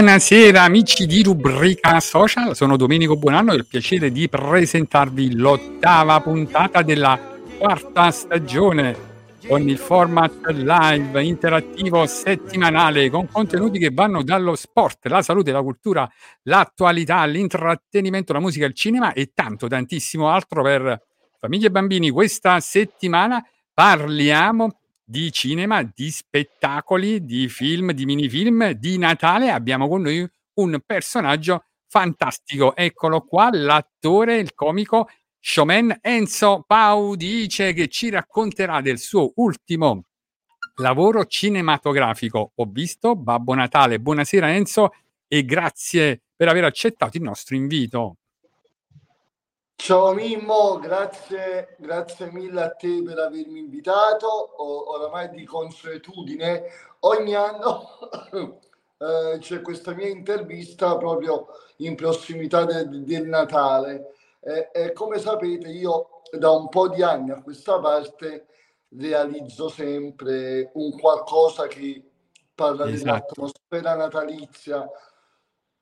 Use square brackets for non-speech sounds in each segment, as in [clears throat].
Buonasera amici di Rubrica Social, sono Domenico Buonanno e ho il piacere di presentarvi l'ottava puntata della quarta stagione con il format live interattivo settimanale con contenuti che vanno dallo sport, la salute, la cultura, l'attualità, l'intrattenimento, la musica, il cinema e tanto tantissimo altro per famiglie e bambini. Questa settimana parliamo di cinema, di spettacoli, di film, di minifilm, di Natale. Abbiamo con noi un personaggio fantastico. Eccolo qua, l'attore, il comico showman Enzo Paudice che ci racconterà del suo ultimo lavoro cinematografico. Ho visto Babbo Natale. Buonasera Enzo e grazie per aver accettato il nostro invito. Ciao Mimmo, grazie, grazie mille a te per avermi invitato. O- oramai di consuetudine, ogni anno [coughs] eh, c'è questa mia intervista proprio in prossimità de- del Natale. E- e come sapete, io da un po' di anni a questa parte realizzo sempre un qualcosa che parla Esatto. dell'atmosfera natalizia.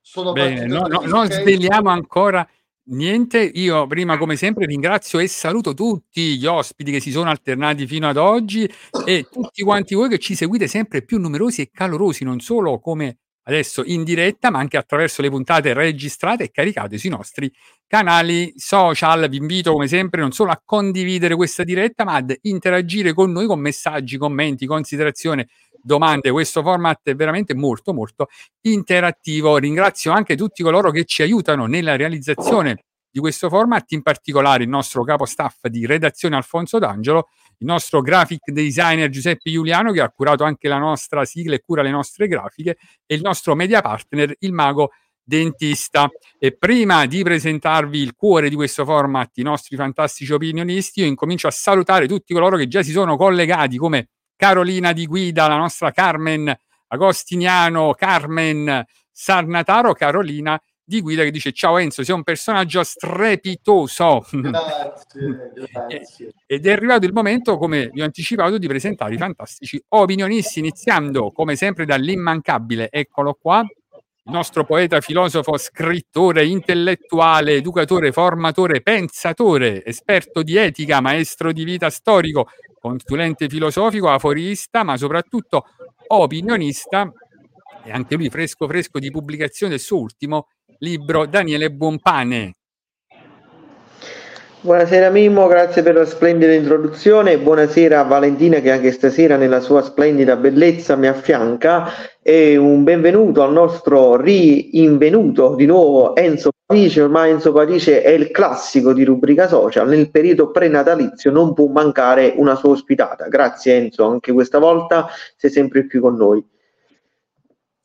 Sono Bene, no- no- non sveliamo ancora niente. Io prima, come sempre, ringrazio e saluto tutti gli ospiti che si sono alternati fino ad oggi e tutti quanti voi che ci seguite sempre più numerosi e calorosi, non solo come adesso in diretta, ma anche attraverso le puntate registrate e caricate sui nostri canali social. Vi invito, come sempre, non solo a condividere questa diretta, ma ad interagire con noi con messaggi, commenti, considerazioni, domande. Questo format è veramente molto, molto interattivo. Ringrazio anche tutti coloro che ci aiutano nella realizzazione di questo format, in particolare il nostro capo staff di redazione Alfonso D'Angelo, il nostro graphic designer Giuseppe Giuliano che ha curato anche la nostra sigla e cura le nostre grafiche e il nostro media partner, il mago dentista. E prima di presentarvi il cuore di questo format, i nostri fantastici opinionisti, io incomincio a salutare tutti coloro che già si sono collegati come Carolina di Guida, la nostra Carmen Agostiniano, Carmen Sarnataro, Carolina di Guida che dice ciao Enzo, sei un personaggio strepitoso. Grazie, [laughs] grazie. Ed è arrivato il momento, come vi ho anticipato, di presentare i fantastici opinionisti, iniziando come sempre dall'immancabile, eccolo qua, il nostro poeta, filosofo, scrittore, intellettuale, educatore, formatore, pensatore, esperto di etica, maestro di vita storico, consulente filosofico, aforista, ma soprattutto opinionista, e anche lui fresco fresco di pubblicazione del suo ultimo libro, Daniele Buonpane. Buonasera Mimmo, grazie per la splendida introduzione. Buonasera a Valentina che anche stasera nella sua splendida bellezza mi affianca e un benvenuto al nostro rinvenuto di nuovo Enzo Padice. Ormai Enzo Padice è il classico di rubrica social. Nel periodo prenatalizio non può mancare una sua ospitata. Grazie Enzo, anche questa volta sei sempre qui con noi.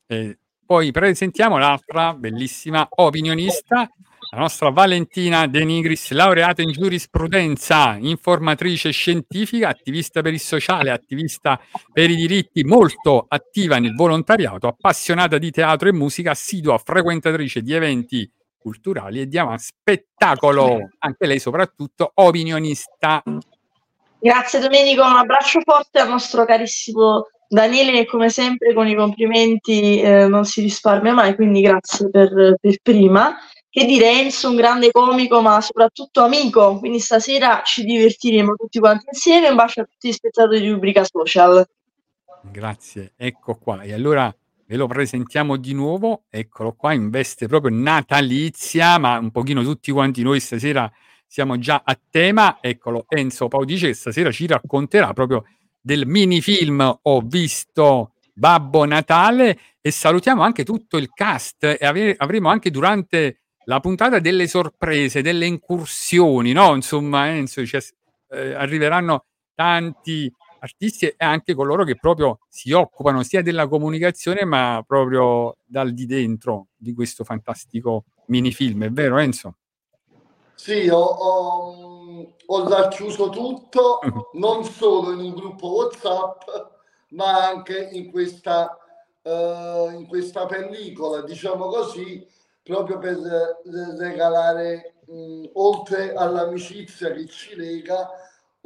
Eh, poi presentiamo l'altra bellissima opinionista, la nostra Valentina De Nigris, laureata in giurisprudenza, informatrice scientifica, attivista per il sociale, attivista per i diritti, molto attiva nel volontariato, appassionata di teatro e musica, assidua frequentatrice di eventi culturali e di avanti spettacolo, anche lei soprattutto opinionista. Grazie Domenico, un abbraccio forte al nostro carissimo Daniele che come sempre con i complimenti eh, non si risparmia mai, quindi grazie per, per prima. Che dire, Enzo un grande comico ma soprattutto amico, quindi stasera ci divertiremo tutti quanti insieme, un bacio a tutti gli spettatori di rubrica social. Grazie, ecco qua. E allora ve lo presentiamo di nuovo, eccolo qua, in veste proprio natalizia, ma un pochino tutti quanti noi stasera siamo già a tema. Eccolo, Enzo Paudice che stasera ci racconterà proprio del mini film Ho visto Babbo Natale e salutiamo anche tutto il cast e ave- avremo anche durante la puntata delle sorprese, delle incursioni, no? Insomma, Enzo, ci as- eh, arriveranno tanti artisti e anche coloro che proprio si occupano sia della comunicazione ma proprio dal di dentro di questo fantastico mini film, è vero Enzo? Sì, ho, ho, ho racchiuso tutto, [laughs] non solo in un gruppo WhatsApp, ma anche in questa, eh, in questa pellicola, diciamo così, proprio per eh, regalare, mh, oltre all'amicizia che ci lega,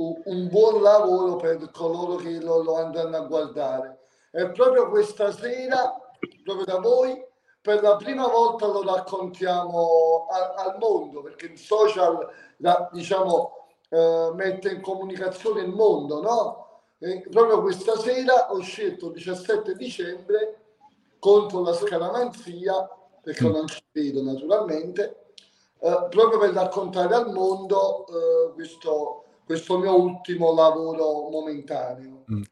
un buon lavoro per coloro che lo, lo andranno a guardare. E proprio questa sera, proprio da voi, per la prima volta lo raccontiamo a- al mondo, perché il social, la- diciamo, eh, mette in comunicazione il mondo, no? E proprio questa sera ho scelto il 17 dicembre contro la scaramanzia, perché non ci vedo naturalmente, eh, proprio per raccontare al mondo eh, questo, questo mio ultimo lavoro momentaneo. Mm.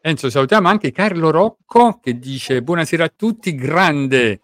Enzo, salutiamo anche Carlo Rocco che dice buonasera a tutti, grande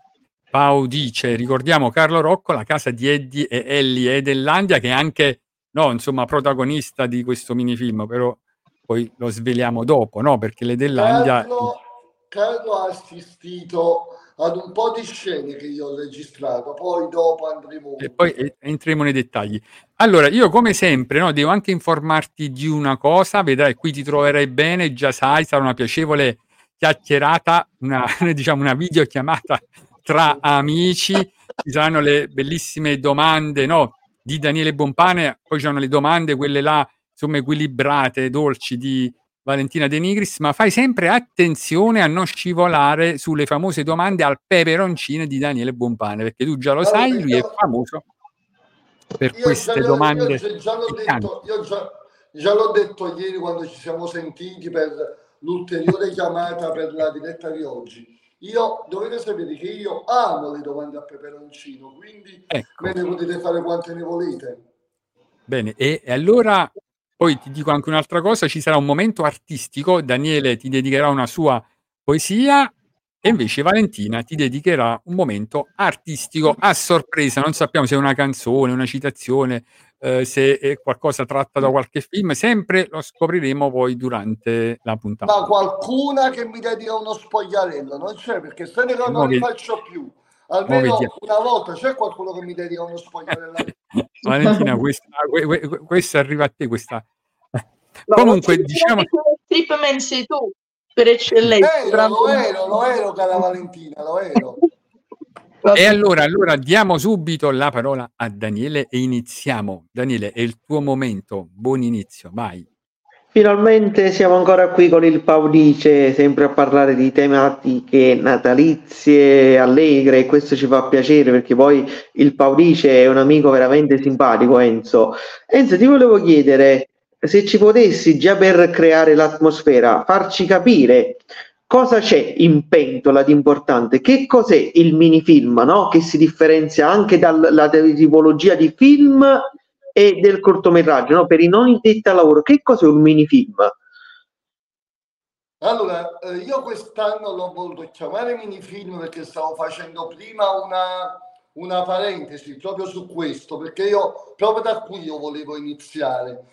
Pau dice, ricordiamo Carlo Rocco, la casa di Eddie e Ellie Edellandia che è anche, no, insomma, protagonista di questo minifilm, però poi lo sveliamo dopo, no? Perché l'Edellandia... Carlo, Carlo ha assistito ad un po' di scene che io ho registrato, poi dopo andremo E poi eh, entriamo nei dettagli. Allora, io come sempre no, devo anche informarti di una cosa, vedrai qui ti troverai bene, già sai, sarà una piacevole chiacchierata, una, [laughs] diciamo una videochiamata tra amici, ci saranno le bellissime domande no, di Daniele Bompane, poi ci sono le domande, quelle là, insomma, equilibrate, dolci di Valentina De Nigris, ma fai sempre attenzione a non scivolare sulle famose domande al peperoncino di Daniele Bompane, perché tu già lo sai, lui è famoso per Io queste già, domande io già l'ho detto, io già, già l'ho detto ieri quando ci siamo sentiti per l'ulteriore chiamata per la diretta di oggi. Io dovete sapere che io amo le domande a peperoncino, quindi Ecco. me ne potete fare quante ne volete. Bene, e allora poi ti dico anche un'altra cosa, ci sarà un momento artistico, Daniele ti dedicherà una sua poesia e invece Valentina ti dedicherà un momento artistico a sorpresa, non sappiamo se è una canzone, una citazione, eh, se è qualcosa tratta da qualche film, sempre lo scopriremo poi durante la puntata. Ma qualcuna che mi dedica uno spogliarello, non c'è perché se ne non li faccio più. Almeno una volta c'è qualcuno che mi dedica uno spogliarello. [laughs] Valentina, questa, que- que- questa arriva a te, questa... No, Comunque, diciamo... Stripman sei tu, per eccellenza. Durante- lo ero, lo ero, cara Valentina, lo ero. [laughs] E allora, allora diamo subito la parola a Daniele e iniziamo. Daniele, è il tuo momento. Buon inizio, vai. Finalmente siamo ancora qui con il Paudice, sempre a parlare di tematiche natalizie, allegre, e questo ci fa piacere perché poi il Paudice è un amico veramente simpatico, Enzo. Enzo, ti volevo chiedere se ci potessi, già per creare l'atmosfera, farci capire cosa c'è in pentola di importante, che cos'è il minifilm, no? Che si differenzia anche dalla tipologia di film e del cortometraggio, no? per i non addetti al lavoro, che cos'è un minifilm? Allora, eh, io quest'anno l'ho voluto chiamare minifilm perché stavo facendo prima una, una parentesi proprio su questo, perché io proprio da qui io volevo iniziare.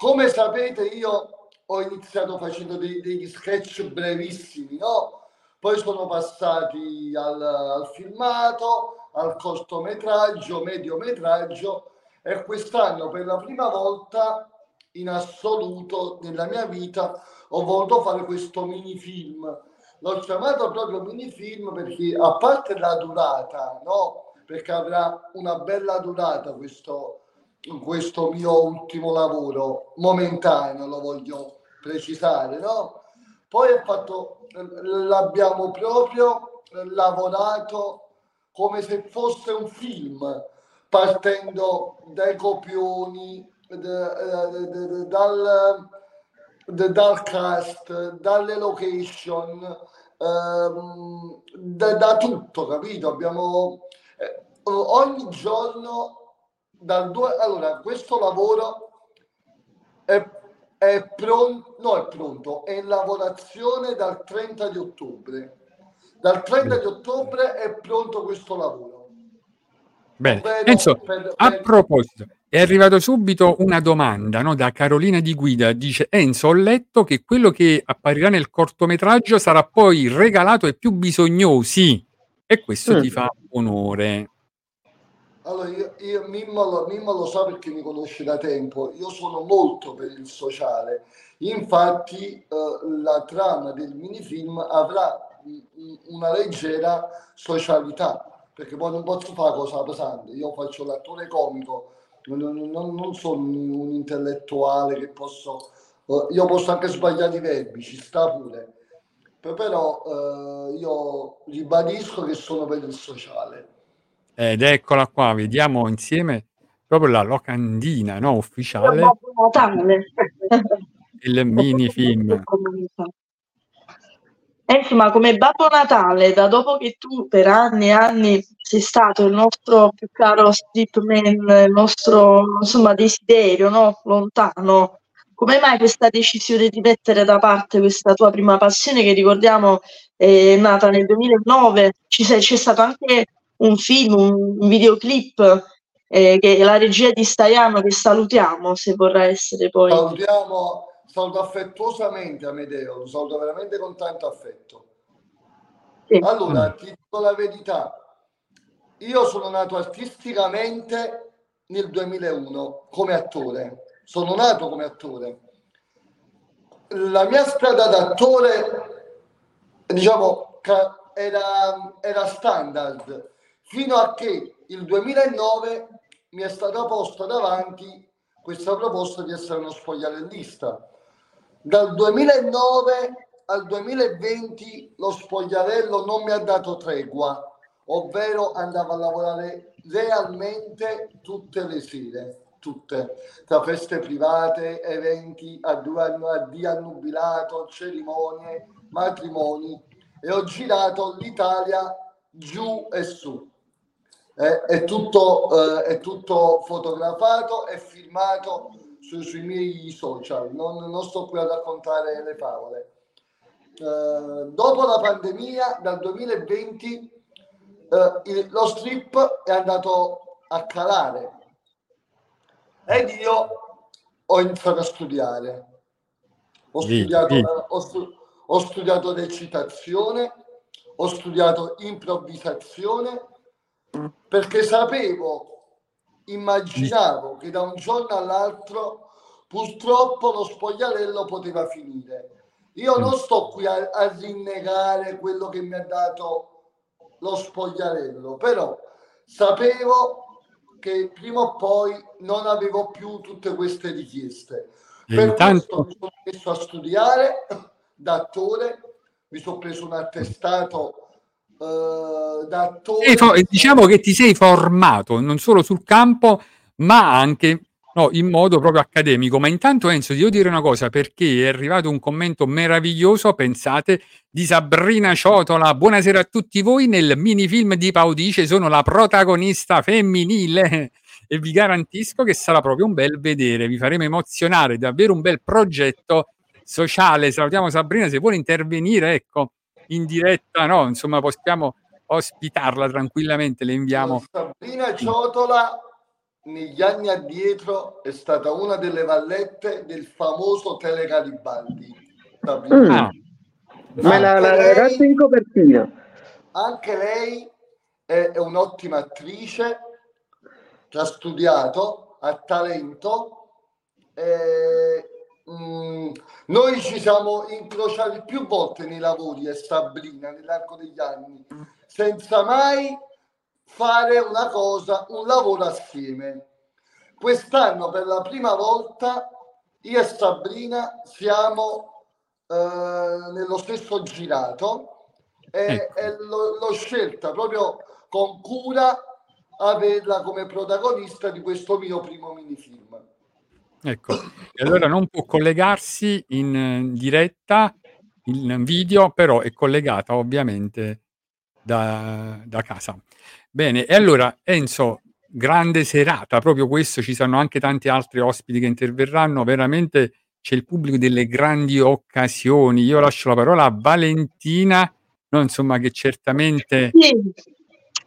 Come sapete, io ho iniziato facendo dei- degli sketch brevissimi, no? Poi sono passati al, al filmato, al cortometraggio, mediometraggio e quest'anno per la prima volta in assoluto nella mia vita ho voluto fare questo minifilm. L'ho chiamato proprio minifilm perché a parte la durata, no? Perché avrà una bella durata questo, questo mio ultimo lavoro, momentaneo lo voglio precisare, no? Poi ho fatto, l'abbiamo proprio lavorato come se fosse un film, partendo dai copioni, dal, dal cast, dalle location, ehm, da, da tutto, capito? Abbiamo eh, ogni giorno dal due, allora questo lavoro è, è pronto, no è pronto, è in lavorazione dal 30 di ottobre. Dal 30 di ottobre è pronto questo lavoro. Bene. Ovvero Enzo, per- a per- proposito, è arrivato subito una domanda no, da Carolina Di Guida. Dice: Enzo, ho letto che quello che apparirà nel cortometraggio sarà poi regalato ai più bisognosi. E questo Mm. ti fa onore. Allora, io, io Mimmo, lo, Mimmo lo sa perché mi conosce da tempo, io sono molto per il sociale, infatti eh, la trama del minifilm avrà una leggera socialità, perché poi non posso fare cosa pesante, io faccio l'attore comico, non, non- non sono un intellettuale che posso, eh, io posso anche sbagliare i verbi, ci sta pure, però eh, io ribadisco che sono per il sociale. Ed eccola qua, vediamo insieme proprio la locandina no, ufficiale [laughs] del minifilm. Eh, insomma, come Babbo Natale, da dopo che tu per anni e anni sei stato il nostro più caro stripman, il nostro insomma, desiderio no? lontano, come mai questa decisione di mettere da parte questa tua prima passione che ricordiamo è nata nel 2009? Ci sei- c'è stato anche un film, un, videoclip eh, che è la regia di Staiano che salutiamo se vorrà essere poi. Salutiamo, saluto affettuosamente Amedeo, lo saluto veramente con tanto affetto. Sì. Allora, ti dico la verità, io sono nato artisticamente nel 2001 come attore, sono nato come attore. La mia strada d'attore, diciamo, era, era standard, fino a che il 2009 mi è stata posta davanti questa proposta di essere uno spogliarellista. Dal 2009 al 2020 lo spogliarello non mi ha dato tregua, ovvero andavo a lavorare realmente tutte le sere, tutte, tra feste private, eventi, addio annubilato, cerimonie, matrimoni e ho girato l'Italia giù e su. Eh, è, tutto, eh, è tutto fotografato e filmato su- sui miei social, non, non sto qui a raccontare le favole. Eh, dopo la pandemia, dal 2020, eh, il- lo strip è andato a calare ed io ho iniziato a studiare. Ho studiato, vedi. ho stu- ho studiato recitazione, ho studiato improvvisazione perché sapevo, immaginavo che da un giorno all'altro purtroppo lo spogliarello poteva finire. Io non sto qui a, a rinnegare quello che mi ha dato lo spogliarello, però sapevo che prima o poi non avevo più tutte queste richieste. E Per intanto, questo mi sono messo a studiare da attore, mi sono preso un attestato eh, da attore. sei fo- diciamo che ti sei formato non solo sul campo, ma anche no, in modo proprio accademico. Ma intanto, Enzo, devo dire una cosa perché è arrivato un commento meraviglioso, pensate, di Sabrina Ciotola. Buonasera a tutti voi. Nel minifilm di Paudice sono la protagonista femminile. e vi garantisco che sarà proprio un bel vedere, vi faremo emozionare, davvero un bel progetto sociale. Salutiamo Sabrina, se vuole intervenire, ecco, in diretta, no, insomma, possiamo ospitarla tranquillamente, le inviamo. Sabrina Ciotola negli anni addietro è stata una delle vallette del famoso Tele Garibaldi. Sabrina. Mm. Ah, Ma la, la Anche lei- ragazza in copertina. Anche lei è, è un'ottima attrice che ha studiato, ha talento. e, mm, noi ci siamo incrociati più volte nei lavori e Sabrina nell'arco degli anni, senza mai fare una cosa, un lavoro assieme. Quest'anno per la prima volta io e Sabrina siamo eh, nello stesso girato e, Ecco. e l'ho, l'ho scelta proprio con cura averla come protagonista di questo mio primo minifilm. Ecco, e allora non può collegarsi in eh, diretta in video, però è collegata ovviamente da, da casa. Bene, e allora Enzo, grande serata, proprio questo, ci saranno anche tanti altri ospiti che interverranno, veramente c'è il pubblico delle grandi occasioni. Io lascio la parola a Valentina, no, insomma, che certamente... Sì,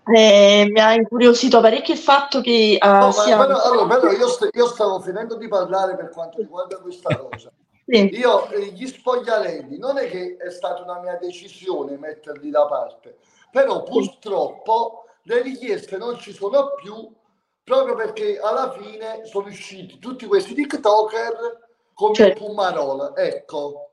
eh, mi ha incuriosito parecchio il fatto che eh, No, ma sia... però, allora, però io, st- io stavo finendo di parlare per quanto riguarda questa cosa. Sì, Io eh, gli spogliarelli non è che è stata una mia decisione metterli da parte, però purtroppo le richieste non ci sono più proprio perché alla fine sono usciti tutti questi TikToker come Certo. Pumarola. Ecco.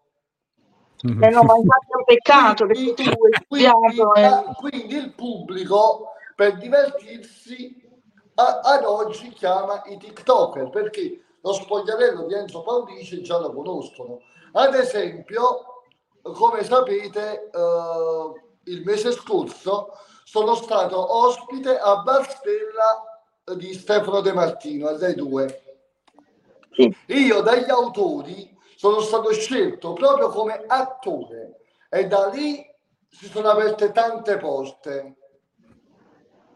Eh no, ma infatti è un peccato perché tu Quindi, studiato e... ah, quindi il pubblico per divertirsi a- ad oggi chiama i TikToker perché lo spogliarello di Enzo Paulice già lo conoscono. Ad esempio, come sapete, eh, il mese scorso sono stato ospite a Barstella di Stefano De Martino, a 2. Sì. Io dagli autori sono stato scelto proprio come attore e da lì si sono aperte tante porte.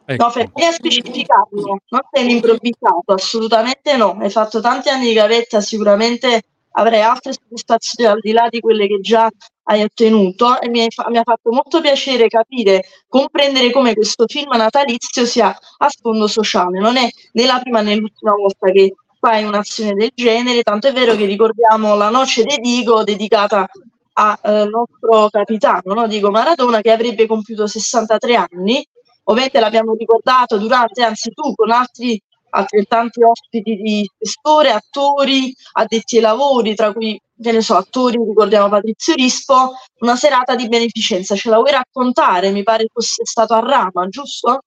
Ecco. No, me è specificato, non sei improvvisato, assolutamente no. Hai fatto tanti anni di gavetta, sicuramente avrai altre soddisfazioni al di là di quelle che già hai ottenuto e mi, hai fa- mi ha fatto molto piacere capire, comprendere come questo film natalizio sia a sfondo sociale. Non è né la prima né l'ultima volta che fai un'azione del genere, tanto è vero che ricordiamo la Noce de Digo dedicata al nostro capitano, no? Diego Maradona, che avrebbe compiuto 63 anni ovviamente l'abbiamo ricordato durante, anzi tu con altri altrettanti ospiti di settore, attori, addetti ai lavori, tra cui, che ne so, attori, ricordiamo Patrizio Rispo, una serata di beneficenza. Ce la vuoi raccontare? Mi pare fosse stato a Rama, giusto?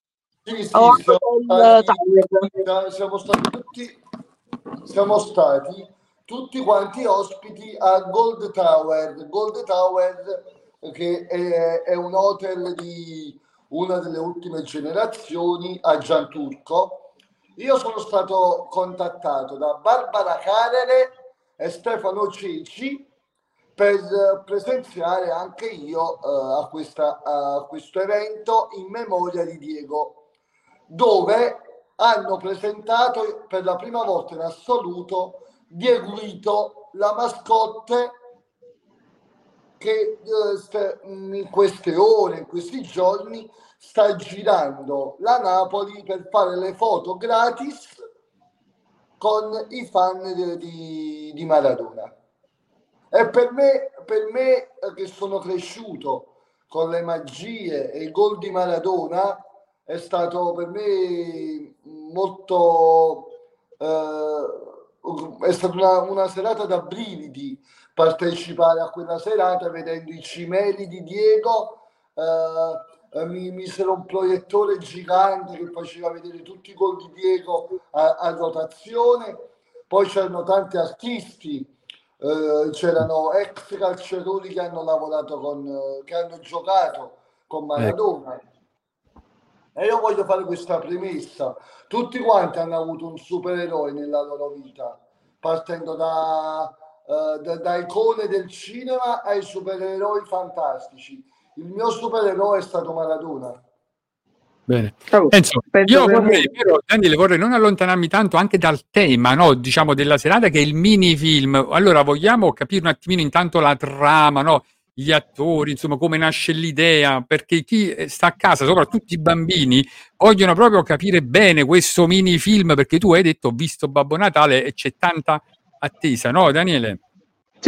Sì, sì, O anche siamo stati, siamo stati tutti, siamo stati tutti quanti ospiti a Gold Tower. Gold Tower che è, è un hotel di una delle ultime generazioni a Gianturco. Io sono stato contattato da Barbara Carere e Stefano Ceci per presenziare anche io eh, a, questa- a questo evento in memoria di Diego, dove hanno presentato per la prima volta in assoluto Dieguito, la mascotte che eh, in queste ore, in questi giorni, sta girando la Napoli per fare le foto gratis con i fan di, di- di Maradona. E per me, per me che sono cresciuto con le magie e i gol di Maradona, è stato per me molto... eh, è stata una, una serata da brividi partecipare a quella serata vedendo i cimeli di Diego. eh, mi misero un proiettore gigante che faceva vedere tutti i gol di Diego a, a rotazione. Poi c'erano tanti artisti, eh, c'erano ex calciatori che hanno lavorato con, eh, che hanno giocato con Maradona. E io voglio fare questa premessa. Tutti quanti hanno avuto un supereroe nella loro vita, partendo da, eh, da, da icone del cinema ai supereroi fantastici. Il mio supereroe è stato Maradona. Bene. Oh, Enzo, penso io vorrei, però, Daniele, vorrei non allontanarmi tanto anche dal tema, no, diciamo, della serata che è il minifilm. Allora, vogliamo capire un attimino intanto la trama, no? Gli attori, insomma, come nasce l'idea, perché chi eh, sta a casa, soprattutto i bambini, vogliono proprio capire bene questo minifilm, perché tu hai detto ho visto Babbo Natale e c'è tanta attesa, no, Daniele?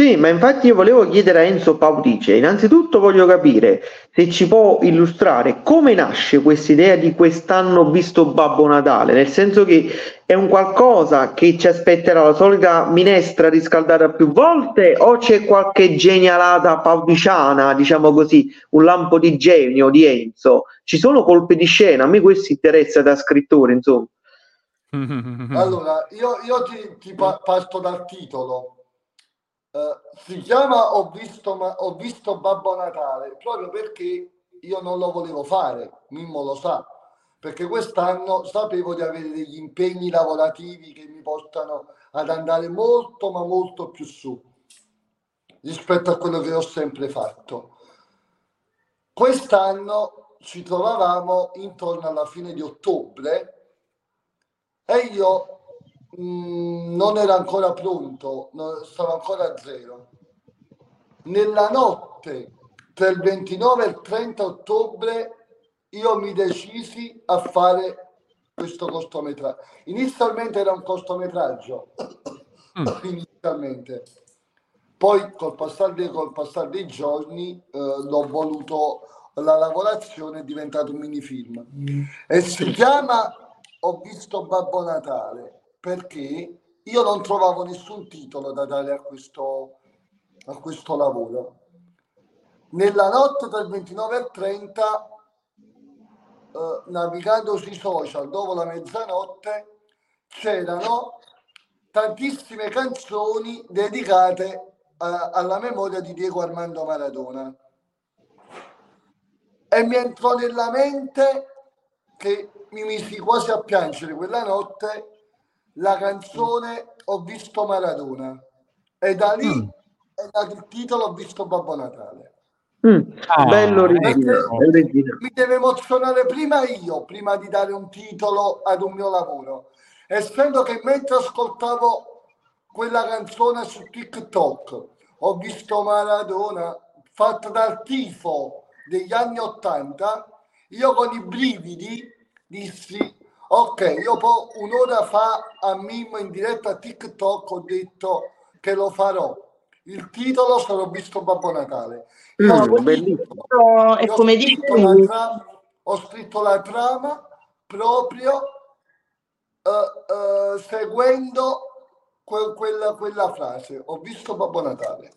Sì, ma infatti io volevo chiedere a Enzo Paudice, innanzitutto voglio capire se ci può illustrare come nasce questa idea di quest'anno visto Babbo Natale, nel senso che è un qualcosa che ci aspetterà la solita minestra riscaldata più volte o c'è qualche genialata paudiciana, diciamo così, un lampo di genio di Enzo? Ci sono colpi di scena? A me questo interessa da scrittore, insomma. [laughs] Allora, io, io ti, ti pa- parto dal titolo. Eh, si chiama Ho visto, ma- Ho visto Babbo Natale proprio perché io non lo volevo fare, Mimmo lo sa, perché quest'anno sapevo di avere degli impegni lavorativi che mi portano ad andare molto, ma molto più su rispetto a quello che ho sempre fatto. Quest'anno ci trovavamo intorno alla fine di ottobre e io mh, non ero ancora pronto, stavo ancora a zero. Nella notte tra il 29 e il 30 ottobre io mi decisi a fare questo cortometraggio. Inizialmente era un cortometraggio, [coughs] inizialmente. Poi col passare dei, col passare dei giorni eh, l'ho voluto, la lavorazione è diventato un minifilm. E si chiama Ho visto Babbo Natale perché io non trovavo nessun titolo da dare a questo, a questo lavoro. Nella notte il 29 e il 30, eh, navigando sui social dopo la mezzanotte, c'erano tantissime canzoni dedicate a- alla memoria di Diego Armando Maradona. E mi entrò nella mente che mi misi quasi a piangere quella notte la canzone Ho visto Maradona. E da lì Mm. è dato il titolo Ho visto Babbo Natale. Mm, Ah, bello originale. Mi deve emozionare prima io, prima di dare un titolo ad un mio lavoro. Essendo che mentre ascoltavo quella canzone su TikTok, ho visto Maradona fatta dal tifo degli anni Ottanta, io con i brividi dissi, ok, io poi un'ora fa a Mimmo in diretta a TikTok ho detto che lo farò. Il titolo sarò visto Babbo Natale. Mm, ho scritto- e ho come scritto ho scritto la trama proprio eh, eh, seguendo que- quella, quella frase. Ho visto Babbo Natale.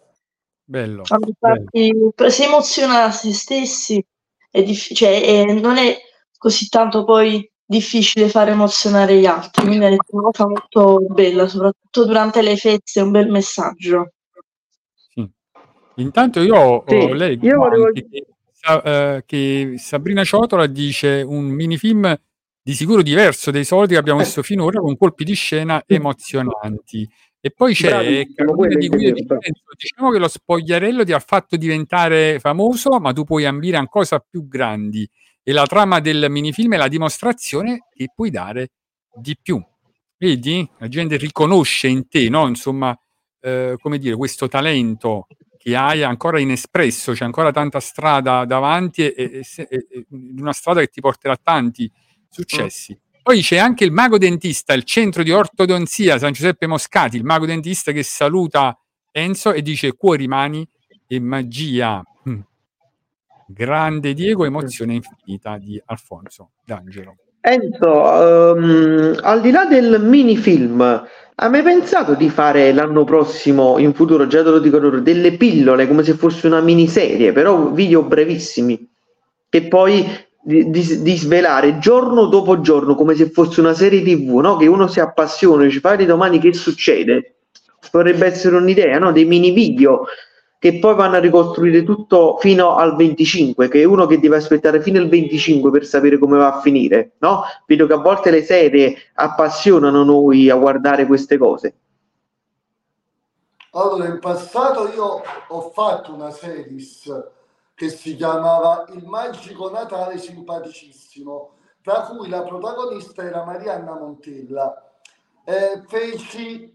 Bello. Ah, infatti, si emoziona a se stessi, è diffi- cioè, è- non è così tanto poi difficile fare emozionare gli altri, quindi è una cosa molto bella, soprattutto durante le feste, è un bel messaggio. Sì. Intanto io Sì, leggo io volevo- che, eh, che Sabrina Ciotola dice un minifilm di sicuro diverso dai soliti che abbiamo visto finora con colpi di scena emozionanti. E poi c'è Bravissimo, Carolina di Guido di diciamo che lo spogliarello ti ha fatto diventare famoso, ma tu puoi ambire a cose più grandi e la trama del minifilm è la dimostrazione che puoi dare di più. Vedi? La gente riconosce in te, no? Insomma, eh, come dire, questo talento che hai ancora inespresso, c'è ancora tanta strada davanti e, e- e una strada che ti porterà a tanti successi. Poi c'è anche il mago dentista, il centro di ortodonzia San Giuseppe Moscati, il mago dentista che saluta Enzo e dice cuori, mani e magia. Grande Diego, emozione infinita di Alfonso D'Angelo. Enzo, ehm, al di là del minifilm, hai mai pensato di fare l'anno prossimo, in futuro, già te lo dico loro, delle pillole come se fosse una miniserie, però video brevissimi, che poi di, di- di svelare giorno dopo giorno come se fosse una serie TV, no? Che uno si appassiona, ci fai di domani che succede? Potrebbe essere un'idea, no? Dei mini video che poi vanno a ricostruire tutto fino al 25, che è uno che deve aspettare fino al 25 per sapere come va a finire, no? Vedo che a volte le serie appassionano noi a guardare queste cose. Allora, in passato io ho fatto una series che si chiamava Il magico Natale simpaticissimo, tra cui la protagonista era Marianna Montella. Eh, feci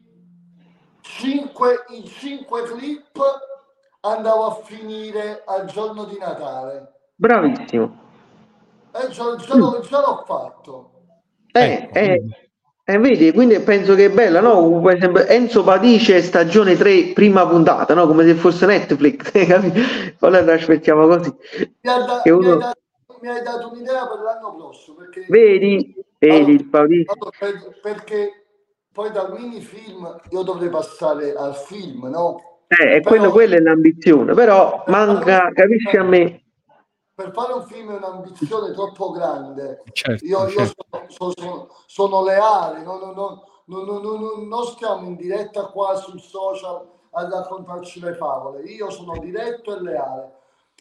cinque, in cinque clip andavo a finire al giorno di Natale. Bravissimo. E già, già l'ho- già l'ho fatto. Eh, Ecco, eh, eh, vedi, quindi penso che è bella, no? Per esempio, Enzo Padice, stagione 3, prima puntata, no? Come se fosse Netflix, [laughs] capito? Allora la aspettiamo così. Mi, da- Che mi hai uno, dato, mi hai dato un'idea per l'anno prossimo perché, vedi, vedi allora, il Padice. allora, per- perché poi dal minifilm io dovrei passare al film, no? Eh, però, quello, quella è l'ambizione, però per manca, capisci a me. Per fare un film è un'ambizione troppo grande. Certo, io, certo. io sono, sono, sono, leale, non, non, non, non, stiamo in diretta qua sul social a raccontarci le favole. Io sono diretto e leale.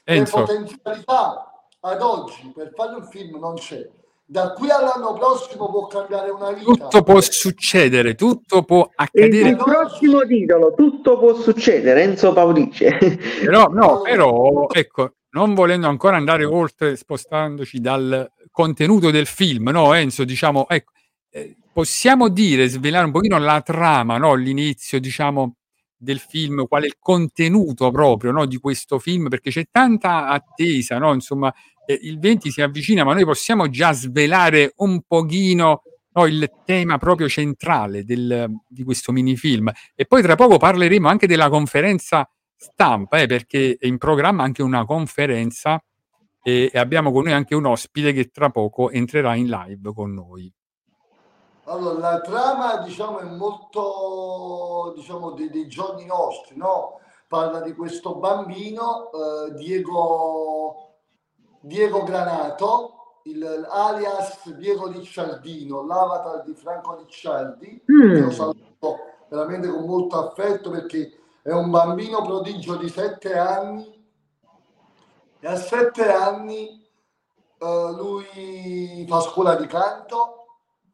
Enzo. Le potenzialità ad oggi per fare un film non c'è. Da qui all'anno prossimo può cambiare una vita. tutto può succedere, tutto può accadere, il prossimo titolo, tutto può succedere, Enzo Padice. [laughs] però no, però ecco, non volendo ancora andare oltre, spostandoci dal contenuto del film, no, Enzo, diciamo, ecco, eh, possiamo dire, svelare un pochino la trama, no, l'inizio, diciamo, del film, qual è il contenuto proprio, no, di questo film, perché c'è tanta attesa, no, insomma, eh, il 20 si avvicina, ma noi possiamo già svelare un pochino no, il tema proprio centrale del- di questo minifilm. E poi tra poco parleremo anche della conferenza stampa, eh, perché è in programma anche una conferenza e, e abbiamo con noi anche un ospite che tra poco entrerà in live con noi. allora, la trama diciamo, è molto diciamo, dei, dei giorni nostri, no? Parla di questo bambino, eh, Diego, Diego Granato, il, alias Diego Ricciardino, l'avatar di Franco Ricciardi, che lo Mm, saluto veramente con molto affetto perché è un bambino prodigio di sette anni e a sette anni eh, lui fa scuola di canto,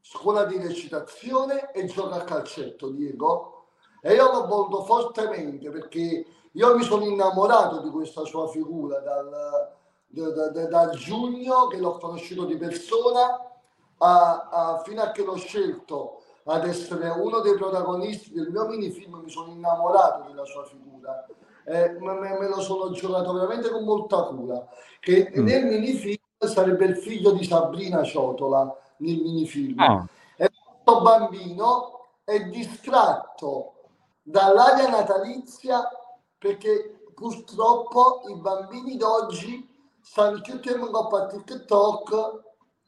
scuola di recitazione e gioca a calcetto, Diego. E io l'ho voluto fortemente perché io mi sono innamorato di questa sua figura dal, da- da- da- giugno che l'ho conosciuto di persona a- a- fino a che l'ho scelto ad essere uno dei protagonisti del mio minifilm, mi sono innamorato della sua figura. Eh, me, me- lo sono giocato veramente con molta cura. Che Mm. nel minifilm sarebbe il figlio di Sabrina Ciotola nel minifilm. Ah, E questo bambino è distratto dall'aria natalizia perché purtroppo i bambini d'oggi stanno tutti in coppa TikTok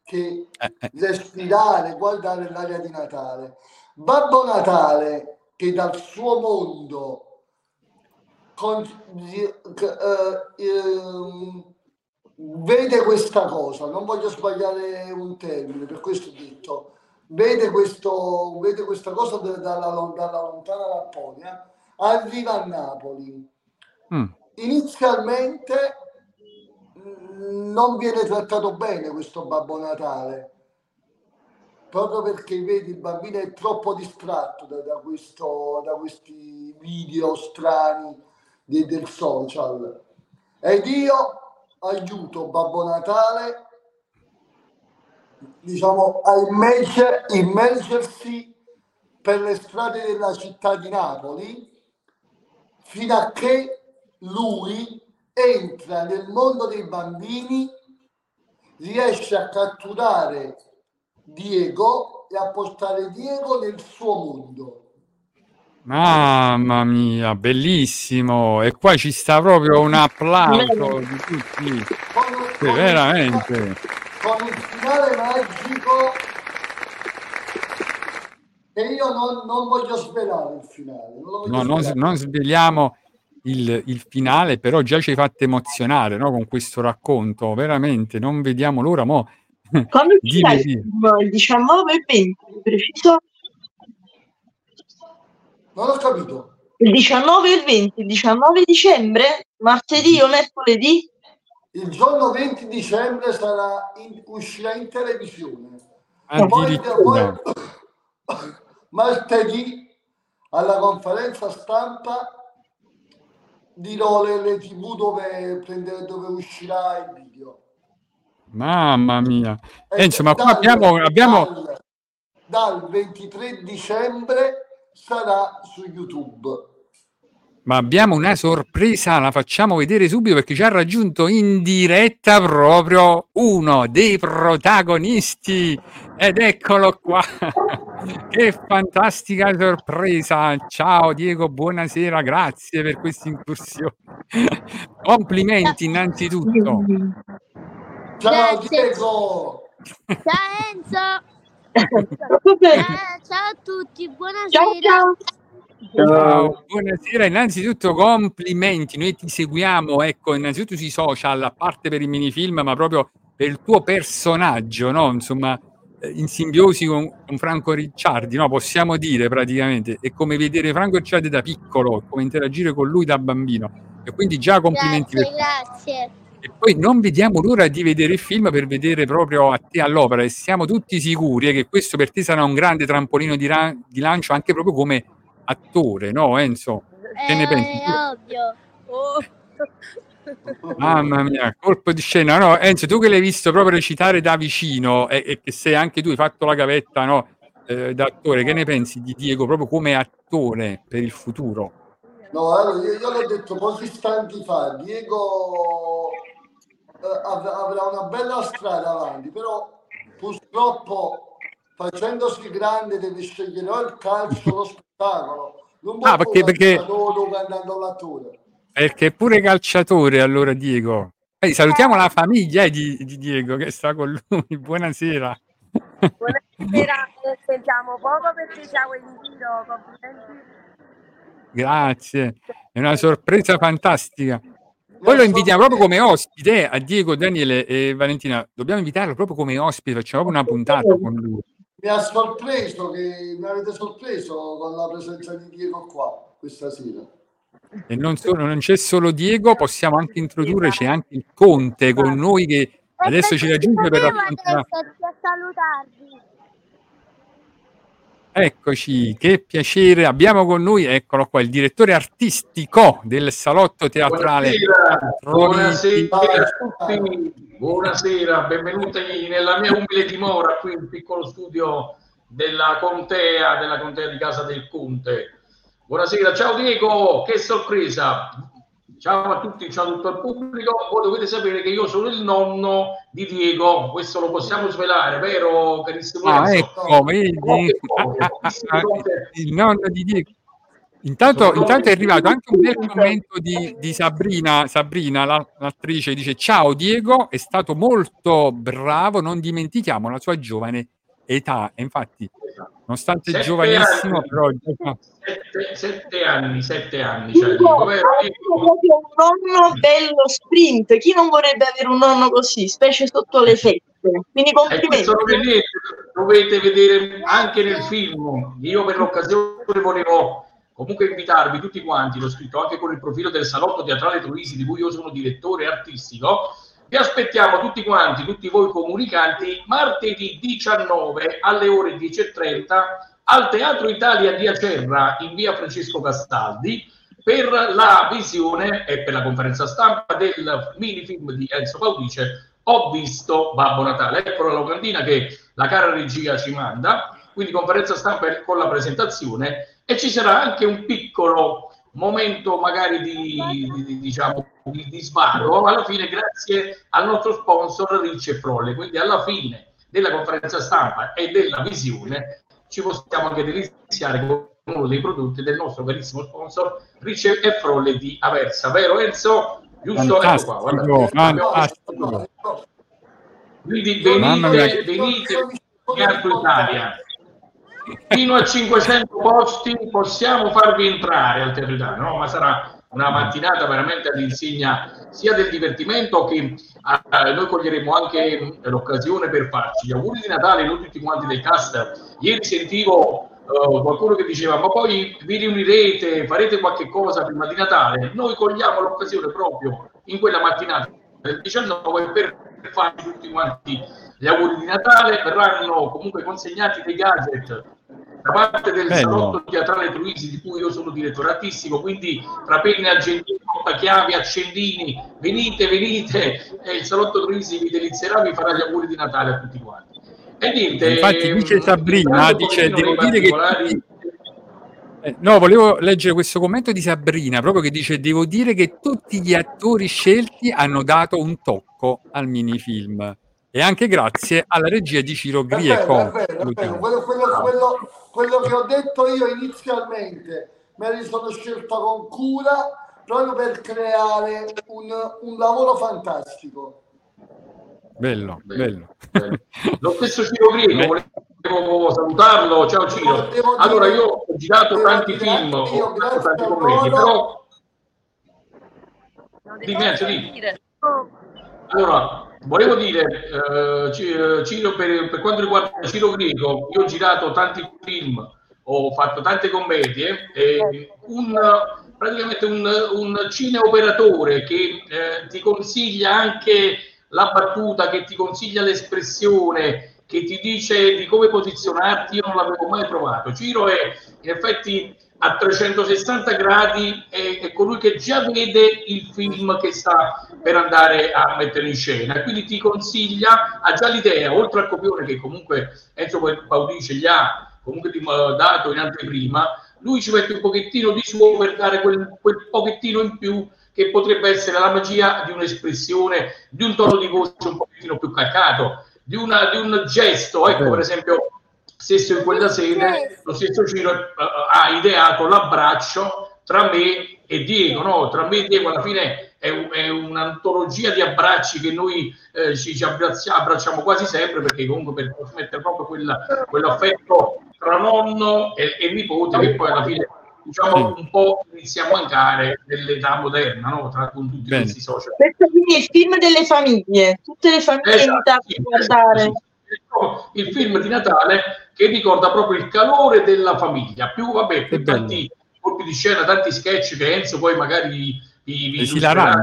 che eh, eh, respirare, guardare l'aria di Natale. Babbo Natale che dal suo mondo con- eh, ehm, vede questa cosa, non voglio sbagliare un termine, per questo ho detto, vede, questo, vede questa cosa da- dalla, dalla lontana Lapponia, arriva a Napoli. mm, Inizialmente non viene trattato bene questo Babbo Natale, proprio perché vedi il bambino è troppo distratto da, da questo, da questi video strani de- del social. Ed io aiuto Babbo Natale, diciamo, a immerge- immergersi per le strade della città di Napoli fino a che lui entra nel mondo dei bambini, riesce a catturare Diego e a portare Diego nel suo mondo. mamma mia, bellissimo! E qua ci sta proprio un applauso di tutti. Con, veramente. con il finale magico e io non, non voglio svelare il finale. Non No, non, non sveliamo il, il finale, però già ci hai fatto emozionare no, con questo racconto, veramente, non vediamo l'ora, mo. [laughs] Quando Dimmi, il dimmi. film? Il 19 e il 20, preciso? Non ho capito. Il 19 e il 20, il 19 dicembre? Martedì o mercoledì? Il giorno 20 dicembre sarà in- uscirà in televisione. Poi, poi [laughs] martedì alla conferenza stampa dirò le, le tv dove, prendere, dove uscirà il video. Mamma mia. E E insomma, qua dal- abbiamo, abbiamo dal, dal 23 dicembre sarà su YouTube. Ma abbiamo una sorpresa, la facciamo vedere subito perché ci ha raggiunto in diretta proprio uno dei protagonisti ed eccolo qua. [laughs] Che fantastica sorpresa. Ciao Diego, buonasera, grazie per questa incursione. [laughs] Complimenti innanzitutto. Ciao. Diego! Ciao Enzo, [laughs] ciao a tutti, buonasera. Ciao ciao. Ciao, buonasera, innanzitutto complimenti, noi ti seguiamo, ecco, innanzitutto sui social, a parte per i minifilm, ma proprio per il tuo personaggio, no? Insomma, eh, in simbiosi con, con Franco Ricciardi, no? Possiamo dire praticamente, è come vedere Franco Ricciardi da piccolo, come interagire con lui da bambino. E quindi già complimenti Grazie, per grazie. E poi non vediamo l'ora di vedere il film per vedere proprio a te all'opera e siamo tutti sicuri eh, che questo per te sarà un grande trampolino di, ra- di lancio anche proprio come attore, no Enzo? Che ne Eh, pensi? È ovvio. Oh. Mamma mia, colpo di scena. No, Enzo, tu che l'hai visto proprio recitare da vicino e, e che sei anche tu, hai fatto la gavetta no, eh, da attore, che ne pensi di Diego proprio come attore per il futuro? No, allora, io, io l'ho detto pochi istanti fa, Diego eh, av- avrà una bella strada avanti, però purtroppo facendosi grande deve scegliere o il calcio o lo spettacolo. Non Ah, perché- perché-. Perché è pure calciatore allora Diego. Eh, salutiamo la famiglia eh, di, di Diego che sta con lui. [laughs] Buonasera. Buonasera, eh, sentiamo poco perché siamo in giro, complimenti. Grazie, è una sorpresa fantastica. Poi lo invitiamo proprio come ospite eh, a Diego, Daniele e Valentina. Dobbiamo invitarlo proprio come ospite, facciamo proprio una puntata con lui. Mi ha sorpreso che mi avete sorpreso con la presenza di Diego qua questa sera. E non, solo, non c'è solo Diego, possiamo anche introdurre, c'è anche il Conte con noi che adesso ci raggiunge per raccontare. a salutarvi. Eccoci, che piacere. Abbiamo con noi, eccolo qua, il direttore artistico del salotto teatrale. Buonasera, buonasera a tutti, buonasera, benvenuti nella mia umile dimora qui nel piccolo studio della contea, della contea di Casa del Conte. Buonasera, ciao Diego, che sorpresa! Ciao a tutti, ciao a tutto il pubblico. Voi dovete sapere che io sono il nonno di Diego, questo lo possiamo svelare, vero carissimo Ah, ecco, vedi? Il nonno di Diego. Intanto, intanto è arrivato anche un bel commento di, di Sabrina, Sabrina la- l'attrice, dice ciao Diego, è stato molto bravo, non dimentichiamo la sua giovane età. E infatti, nonostante Sette giovanissimo, anni. però Sette, sette anni, sette anni, cioè, proprio un nonno bello sprint. Chi non vorrebbe avere un nonno così, specie sotto le feste? Quindi E complimenti. vedete, dovete vedere anche nel film. Io per l'occasione volevo comunque invitarvi tutti quanti, l'ho scritto anche con il profilo del Salotto Teatrale Troisi, di cui io sono direttore artistico. Vi aspettiamo tutti quanti, tutti voi comunicanti, martedì 19 alle ore 10.30 al Teatro Italia di Acerra in via Francesco Castaldi per la visione e per la conferenza stampa del minifilm di Enzo Paudice Ho visto Babbo Natale. Ecco la locandina che la cara regia ci manda, quindi conferenza stampa con la presentazione e ci sarà anche un piccolo momento magari di, di- diciamo di, di svago alla fine grazie al nostro sponsor Ricci e Frolle quindi alla fine della conferenza stampa e della visione ci possiamo anche deliziare con uno dei prodotti del nostro carissimo sponsor Ricci e Frolle di Aversa vero Enzo? giusto? ecco qua Fantastico, guarda. fantastico. quindi venite venite in Teatro Italia fino a 500 posti possiamo farvi entrare al Teatro Italia, no? ma sarà una mattinata veramente all'insegna sia del divertimento che eh, noi coglieremo anche l'occasione per farci gli auguri di Natale, noi tutti quanti del cast. Ieri sentivo eh, qualcuno che diceva ma poi vi riunirete, farete qualche cosa prima di Natale. Noi cogliamo l'occasione proprio in quella mattinata del 19 per farci tutti quanti gli auguri di Natale, verranno comunque consegnati dei gadget da parte del Bello. salotto teatrale Truisi di cui io sono direttore artistico, quindi tra penne e agendino portachiavi, accendini, venite, venite, e il salotto Troisi vi delizierà, vi farà gli auguri di Natale a tutti quanti. E niente, Infatti dice Sabrina, entrando un dice, devo dire che tutti- Eh, no, volevo leggere questo commento di Sabrina, proprio che dice: Devo dire che tutti gli attori scelti hanno dato un tocco al minifilm. E anche grazie alla regia di Ciro Grieco. Quello, quello- quello- quello che ho detto io inizialmente me li sono scelta con cura proprio per creare un, un lavoro fantastico. Bello, bello. [laughs] Lo stesso Ciro Greco, volevo salutarlo. Ciao Ciro. Allora, io ho girato tanti film, ho fatto tanti commenti, però... Dimmi, dimmi. Allora, volevo dire, eh, eh, Ciro, per, per quanto riguarda Ciro Greco, io ho girato tanti film, ho fatto tante commedie, e un, praticamente un, un cineoperatore che eh, ti consiglia anche la battuta, che ti consiglia l'espressione, che ti dice di come posizionarti, io non l'avevo mai trovato. Ciro è in effetti a 360 gradi, è, è colui che già vede il film che sta per andare a mettere in scena, quindi ti consiglia, ha già l'idea, oltre al copione che comunque Enzo Paudice gli ha comunque dato in anteprima, lui ci mette un pochettino di suo per dare quel, quel pochettino in più che potrebbe essere la magia di un'espressione, di un tono di voce un pochettino più calcato, di, una- di un gesto, ecco per esempio stesso in quella sede lo stesso Ciro eh, ha ideato l'abbraccio tra me e Diego, no? tra me e Diego alla fine è, un- è un'antologia di abbracci che noi eh, ci, ci abbrazia- abbracciamo quasi sempre perché comunque per trasmettere proprio quella- quell'affetto tra nonno e, e nipote che poi alla fine diciamo un po' inizia a mancare nell'età moderna no? tra con tutti Bene. questi social. Questo quindi è il film delle famiglie, tutte le famiglie Esatto, invitate sì, a guardare. sì, sì. il film di Natale che ricorda proprio il calore della famiglia. Più vabbè più tanti colpi di scena tanti sketch che Enzo poi magari vi, vi, illustrerà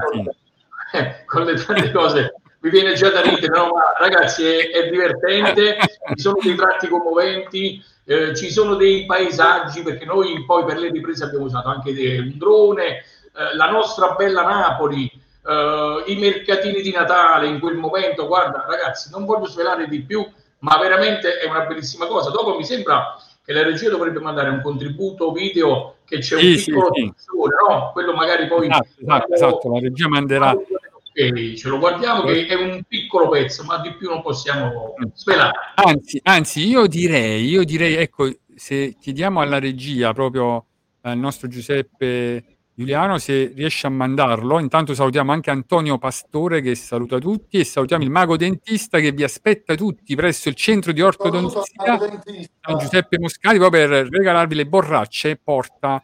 eh, con le tante cose mi viene già da ridere no? ma ragazzi è, è divertente ci sono dei tratti commoventi eh, ci sono dei paesaggi perché noi poi per le riprese abbiamo usato anche un drone eh, la nostra bella Napoli eh, i mercatini di Natale in quel momento guarda ragazzi non voglio svelare di più ma veramente è una bellissima cosa dopo mi sembra che la regia dovrebbe mandare un contributo video che c'è Sì, un sì, piccolo sì. tensore, no? quello magari poi Esatto, esatto, esatto, la regia manderà. Ok, ce lo guardiamo che è un piccolo pezzo ma di più non possiamo Mm. svelare Anzi, anzi, io direi, io direi, ecco, se chiediamo alla regia, proprio al nostro Giuseppe Giuliano, se riesce a mandarlo. Intanto salutiamo anche Antonio Pastore che saluta tutti e salutiamo il mago dentista che vi aspetta tutti presso il centro di ortodonzia San Giuseppe Moscati proprio per regalarvi le borracce porta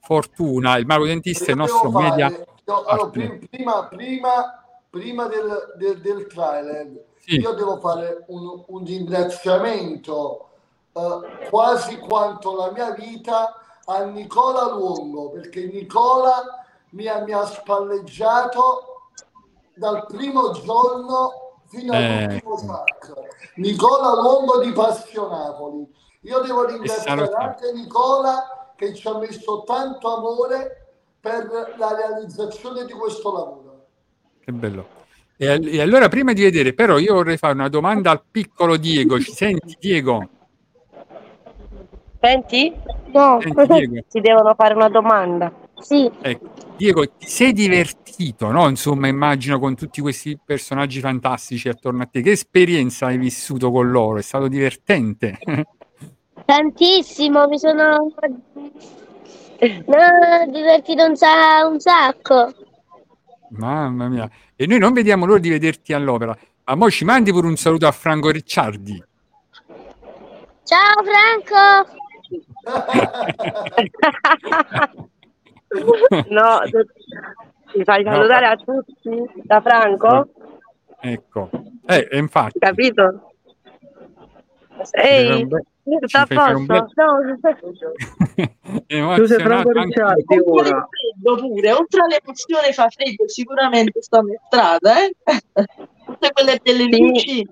fortuna. Il mago dentista è il nostro fare- media io- allora, prima, prima, prima del, del, del trailer, Sì. io devo fare un, un ringraziamento eh, quasi quanto la mia vita a Nicola Luongo, perché Nicola mi ha, mi ha spalleggiato dal primo giorno fino Eh, all'ultimo sacco. Nicola Luongo di Passionapoli. Io devo ringraziare anche Nicola che ci ha messo tanto amore per la realizzazione di questo lavoro. Che bello. E allora, prima di vedere, però, io vorrei fare una domanda al piccolo Diego. Ci senti, Diego? Senti? No, Senti. Ti devono fare una domanda. sì, Ecco, Diego, ti sei divertito, no? Insomma, immagino con tutti questi personaggi fantastici attorno a te. Che esperienza hai vissuto con loro? È stato divertente. [laughs] tantissimo, mi sono no, divertito un, sa- un sacco. Mamma mia. E noi non vediamo l'ora di vederti all'opera. Ma mo ci mandi pure un saluto a Franco Ricciardi. Ciao Franco! No, ti fai No. salutare a tutti da Franco? Ecco. Eh, e infatti. Capito? Ehi, bel- ci a fai fare un posto? [laughs] Tu sei Franco Ricciardi ora. freddo pure, oltre all'emozione fa freddo, sicuramente stanno in strada, eh? [laughs] Tutte quelle delle Sì. luci.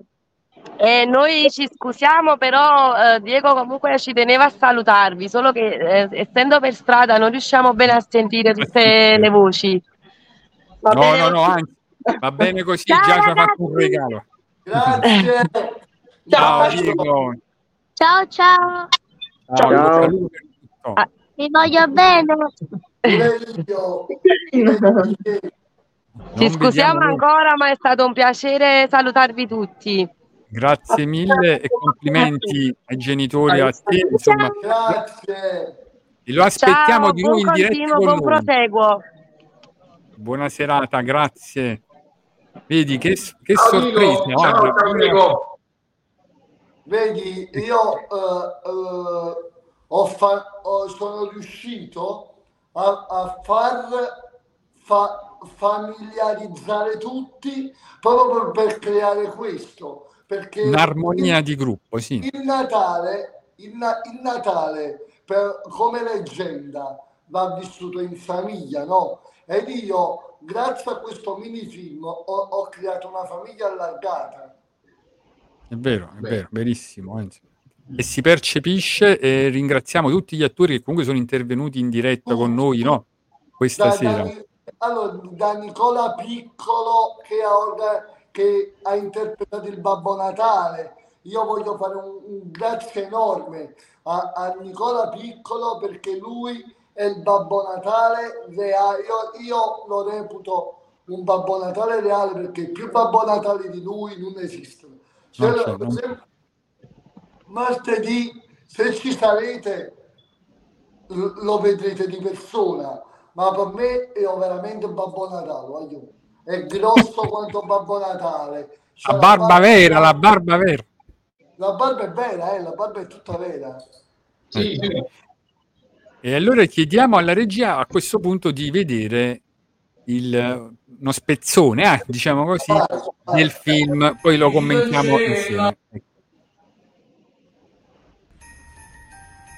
Eh, noi ci scusiamo, però eh, Diego comunque ci teneva a salutarvi, solo che eh, essendo per strada non riusciamo bene a sentire tutte le voci. Va no, bene no, no, così. anzi, va bene così, Ciao, già ci ha fatto un regalo. Grazie. Ciao. Ciao ciao, Ciao, Ciao. per tutto. Ah. vi voglio bene. Ci scusiamo ancora, ma è stato un piacere salutarvi tutti. Grazie mille e complimenti ai genitori, a te, insomma, Grazie. e lo aspettiamo Ciao, di nuovo in diretta buon proseguo. Buona serata, grazie. Vedi che, che Ciao sorpresa, ciao, Diego. Vedi, io eh, eh, ho fa- ho- sono riuscito a, a far fa- familiarizzare tutti proprio per, per creare questo. Perché un'armonia di gruppo, sì. il Natale, il, il Natale per- come leggenda va vissuto in famiglia, no? Ed io, grazie a questo minifilm, ho, ho creato una famiglia allargata. È vero, è Beh. vero, verissimo. anzi. E si percepisce e ringraziamo tutti gli attori che comunque sono intervenuti in diretta con noi, no? Questa Da, sera. da- allora, da Nicola Piccolo che ha, orga- che ha interpretato il Babbo Natale. Io voglio fare un, un grazie enorme a, a Nicola Piccolo perché lui è il Babbo Natale reale. Io, io lo reputo un Babbo Natale reale perché più Babbo Natale di lui non esistono. Se- Non c'è, non- se- martedì, se ci sarete, lo vedrete di persona, ma per me è veramente un Babbo Natale, voglio. È grosso quanto Babbo Natale. C'ha La barba vera, la barba vera. La barba è vera, eh, la barba è tutta vera. Sì, sì. E allora chiediamo alla regia a questo punto di vedere il, uno spezzone, eh, diciamo così, del film, poi lo commentiamo insieme. Ecco.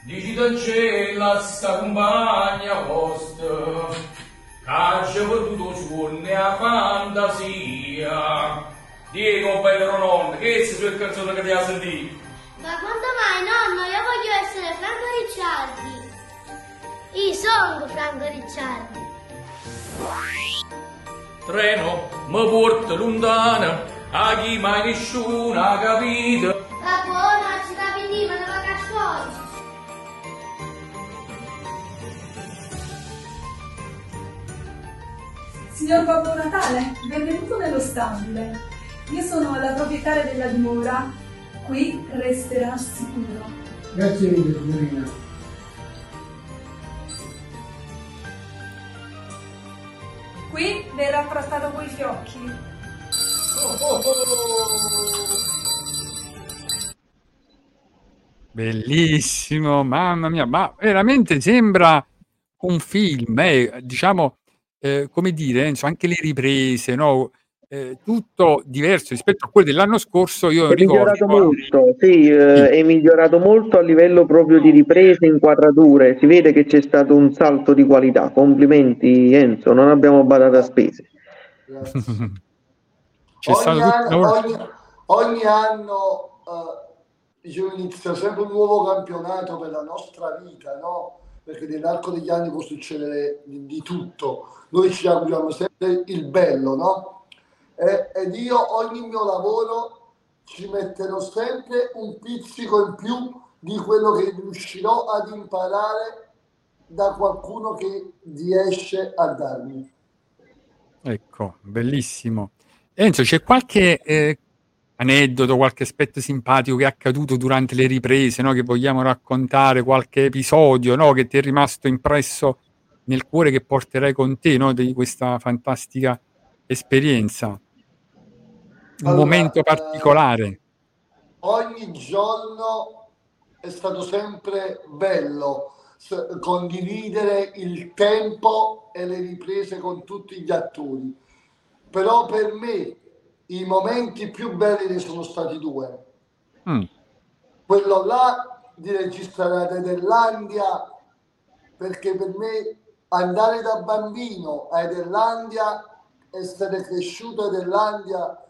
Dici d'ancella sta compagna vostra Caccia perduto suonne a fantasia Diego bello nonno, che è questa canzone che ti ha sentito? Ma quando mai, nonno? Io voglio essere Franco Ricciardi. Io sono Franco Ricciardi. Treno mi porta lontana A chi mai nessuno ha capito La buona ci da venire da vacanze. Signor Babbo Natale, benvenuto nello stabile. Io sono la proprietaria della dimora. Qui resterà sicuro. Grazie mille, signorina. Qui verrà trattato coi fiocchi. Bellissimo, mamma mia, ma veramente sembra un film, eh, diciamo, eh, come dire, insomma, anche le riprese, no? Eh, tutto diverso rispetto a quello dell'anno scorso. Io È migliorato ricordo, molto, sì, eh, è migliorato molto a livello proprio di riprese, inquadrature. Si vede che c'è stato un salto di qualità. Complimenti Enzo, non abbiamo badato a spese. [laughs] c'è ogni, stato tutto anno, ogni, ogni anno eh, diciamo, inizia sempre un nuovo campionato per la nostra vita, no? Perché nell'arco degli anni può succedere di tutto. Noi ci auguriamo sempre il bello, no? E- ed io ogni mio lavoro ci metterò sempre un pizzico in più di quello che riuscirò ad imparare da qualcuno che riesce a darmi. Ecco, bellissimo. Enzo, c'è qualche eh, aneddoto, qualche aspetto simpatico che è accaduto durante le riprese, no? Che vogliamo raccontare, qualche episodio, no? Che ti è rimasto impresso nel cuore che porterai con te, no? Di questa fantastica esperienza. Un Allora, momento eh, particolare. ogni giorno è stato sempre bello s- condividere il tempo e le riprese con tutti gli attori. Però per me i momenti più belli ne sono stati due. Mm. Quello là di registrare ad Ederlandia, perché per me andare da bambino a Ederlandia, essere cresciuto a Ederlandia,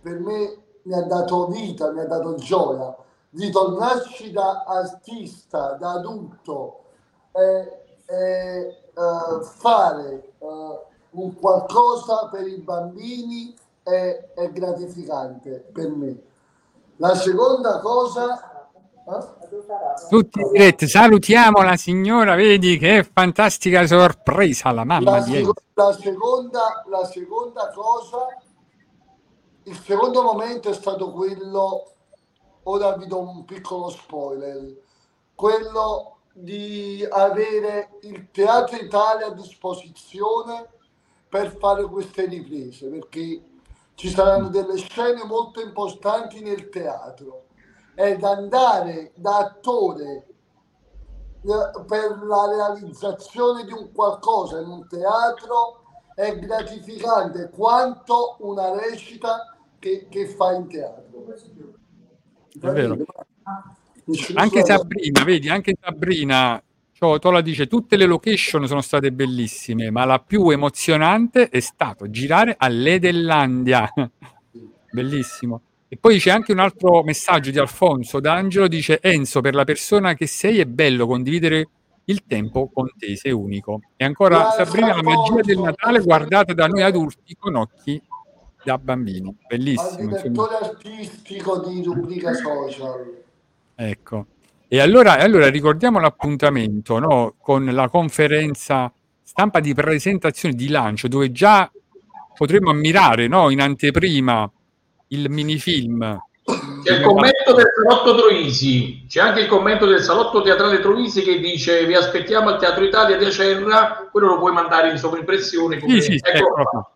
per me mi ha dato vita, mi ha dato gioia. Di tornarci da artista, da adulto, e, e, eh, fare eh, un qualcosa per i bambini è, è gratificante per me. La seconda cosa... Tutti in diretta, salutiamo la signora, vedi che fantastica sorpresa la mamma La, di la seconda, la seconda cosa, il secondo momento è stato quello, ora vi do un piccolo spoiler, quello di avere il Teatro Italia a disposizione per fare queste riprese, perché ci saranno delle scene molto importanti nel teatro ed andare da attore eh, per la realizzazione di un qualcosa in un teatro è gratificante quanto una recita che, che fa in teatro. È vero. Anche Sabrina, vedi, anche Sabrina Cioè, Tola dice tutte le location sono state bellissime, ma la più emozionante è stato girare all'Edellandia. [laughs] Bellissimo. E poi c'è anche un altro messaggio di Alfonso D'Angelo, dice Enzo, per la persona che sei è bello condividere il tempo con te, sei unico. E ancora Sabrina, la magia del Natale guardata da noi adulti con occhi da bambini. Al Bellissimo. insomma. direttore artistico di rubrica social. Ecco. E allora, allora ricordiamo l'appuntamento no? con la conferenza stampa di presentazione di lancio, dove già potremo ammirare no? in anteprima il minifilm. C'è il commento del Salotto Troisi, c'è anche il commento del Salotto Teatrale Troisi che dice vi aspettiamo al Teatro Italia di Acerra, quello lo puoi mandare in sovraimpressione. come- Sì, sì, Ecco.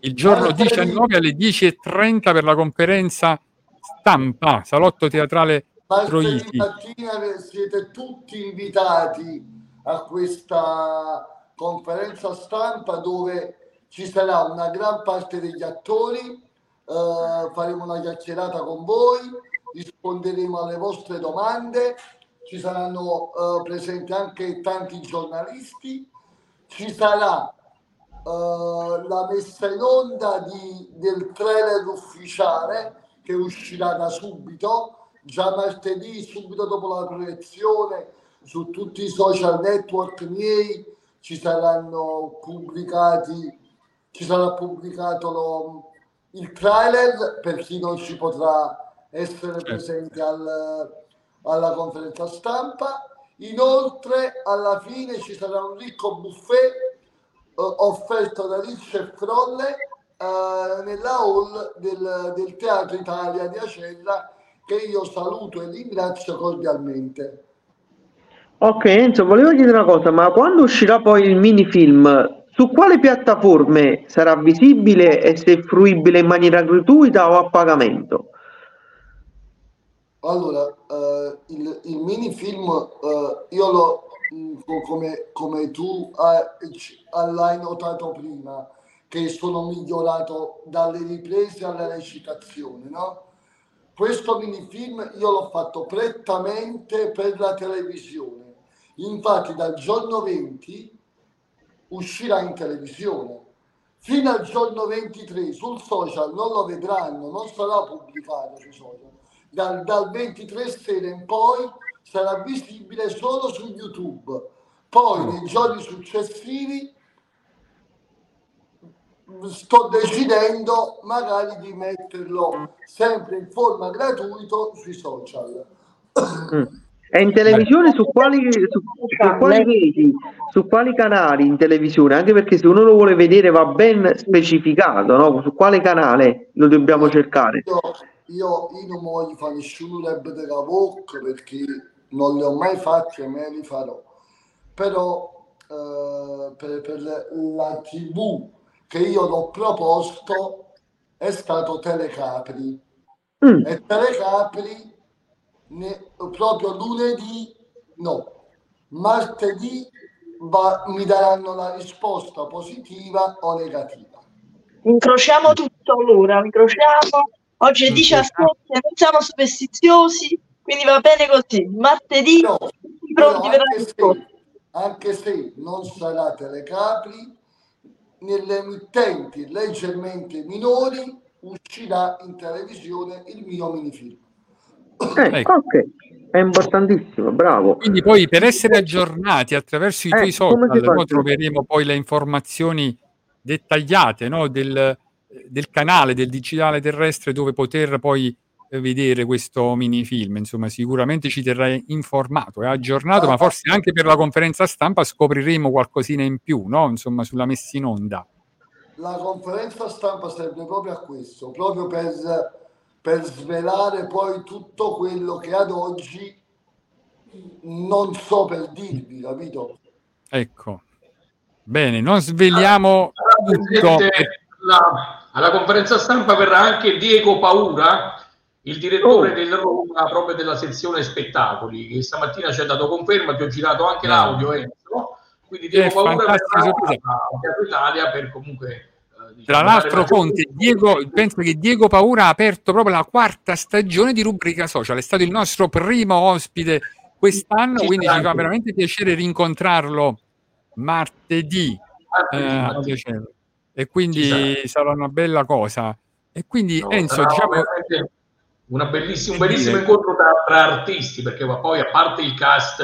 Il giorno 19 alle 10.30 per la conferenza stampa, Salotto Teatrale Troisi. mattina siete tutti invitati a questa conferenza stampa dove ci sarà una gran parte degli attori, eh, faremo una chiacchierata con voi, risponderemo alle vostre domande, ci saranno eh, presenti anche tanti giornalisti, ci sarà eh, la messa in onda di- del trailer ufficiale che uscirà da subito, già martedì, subito dopo la proiezione, su tutti i social network miei. Ci saranno pubblicati, ci sarà pubblicato lo- il trailer per chi non ci potrà essere presente al- alla conferenza stampa. Inoltre, alla fine ci sarà un ricco buffet eh, offerto da Ricci e Frolle eh, nella hall del, del Teatro Italia di Acerra che io saluto e ringrazio cordialmente. Ok, Enzo, volevo chiedere una cosa, ma quando uscirà poi il minifilm, su quale piattaforme sarà visibile e se fruibile in maniera gratuita o a pagamento? Allora, eh, il, il minifilm eh, io mh, co- come, come tu hai, notato prima, che sono migliorato dalle riprese alla recitazione, no? Questo minifilm io l'ho fatto prettamente per la televisione. Infatti dal giorno 20 uscirà in televisione. Fino al giorno 23 sul social non lo vedranno, non sarà pubblicato sui social. Dal, dal 23 sera in poi sarà visibile solo su YouTube. Poi nei giorni successivi sto decidendo magari di metterlo sempre in forma gratuita sui social. [clears throat] E in televisione su quali, su, su quali reti, su quali canali in televisione? Anche perché se uno lo vuole vedere va ben specificato, no? Su quale canale lo dobbiamo cercare? Io, io, io non voglio fare nessun rap della VOC perché non li ho mai fatti e me li farò. Però eh, per, per la TV che io l'ho proposto è stato Telecapri. Mm. E Telecapri ne- proprio lunedì, no, martedì va- mi daranno la risposta positiva o negativa. Incrociamo tutto allora, incrociamo. Oggi è 17, non siamo superstiziosi, quindi va bene così. Martedì tutti pronti per la anche se, anche se non sarà Telecapri, nelle emittenti leggermente minori uscirà in televisione il mio minifilm. Eh, ok. è importantissimo, bravo. Quindi poi per essere aggiornati attraverso i Eh, tuoi si social, noi troveremo poi le informazioni dettagliate no, del, del canale del digitale terrestre dove poter poi eh, vedere questo minifilm. Insomma, sicuramente ci terrai informato e aggiornato, ma forse anche per la conferenza stampa scopriremo qualcosina in più, no? Insomma, sulla messa in onda. La conferenza stampa serve proprio a questo, proprio per, per svelare poi tutto quello che ad oggi non so per dirvi, capito? Ecco. Bene, non sveliamo tutto. Presidente, la- alla conferenza stampa verrà anche Diego Paura, il direttore Oh. del Roma, proprio della sezione spettacoli, che stamattina ci ha dato conferma, ti ho girato anche l'audio, Enzo. Quindi Diego Paura fantastica verrà a Italia per comunque... eh, Tra diciamo, l'altro, Conte, Diego, penso che Diego Paura ha aperto proprio la quarta stagione di Rubrica Social, è stato il nostro primo ospite quest'anno, Ci quindi ci fa veramente piacere rincontrarlo martedì. Martedì, eh, martedì. E quindi sarà una bella cosa. E quindi No, Enzo, diciamo, bellissima- un bellissimo incontro tra, tra artisti, perché poi a parte il cast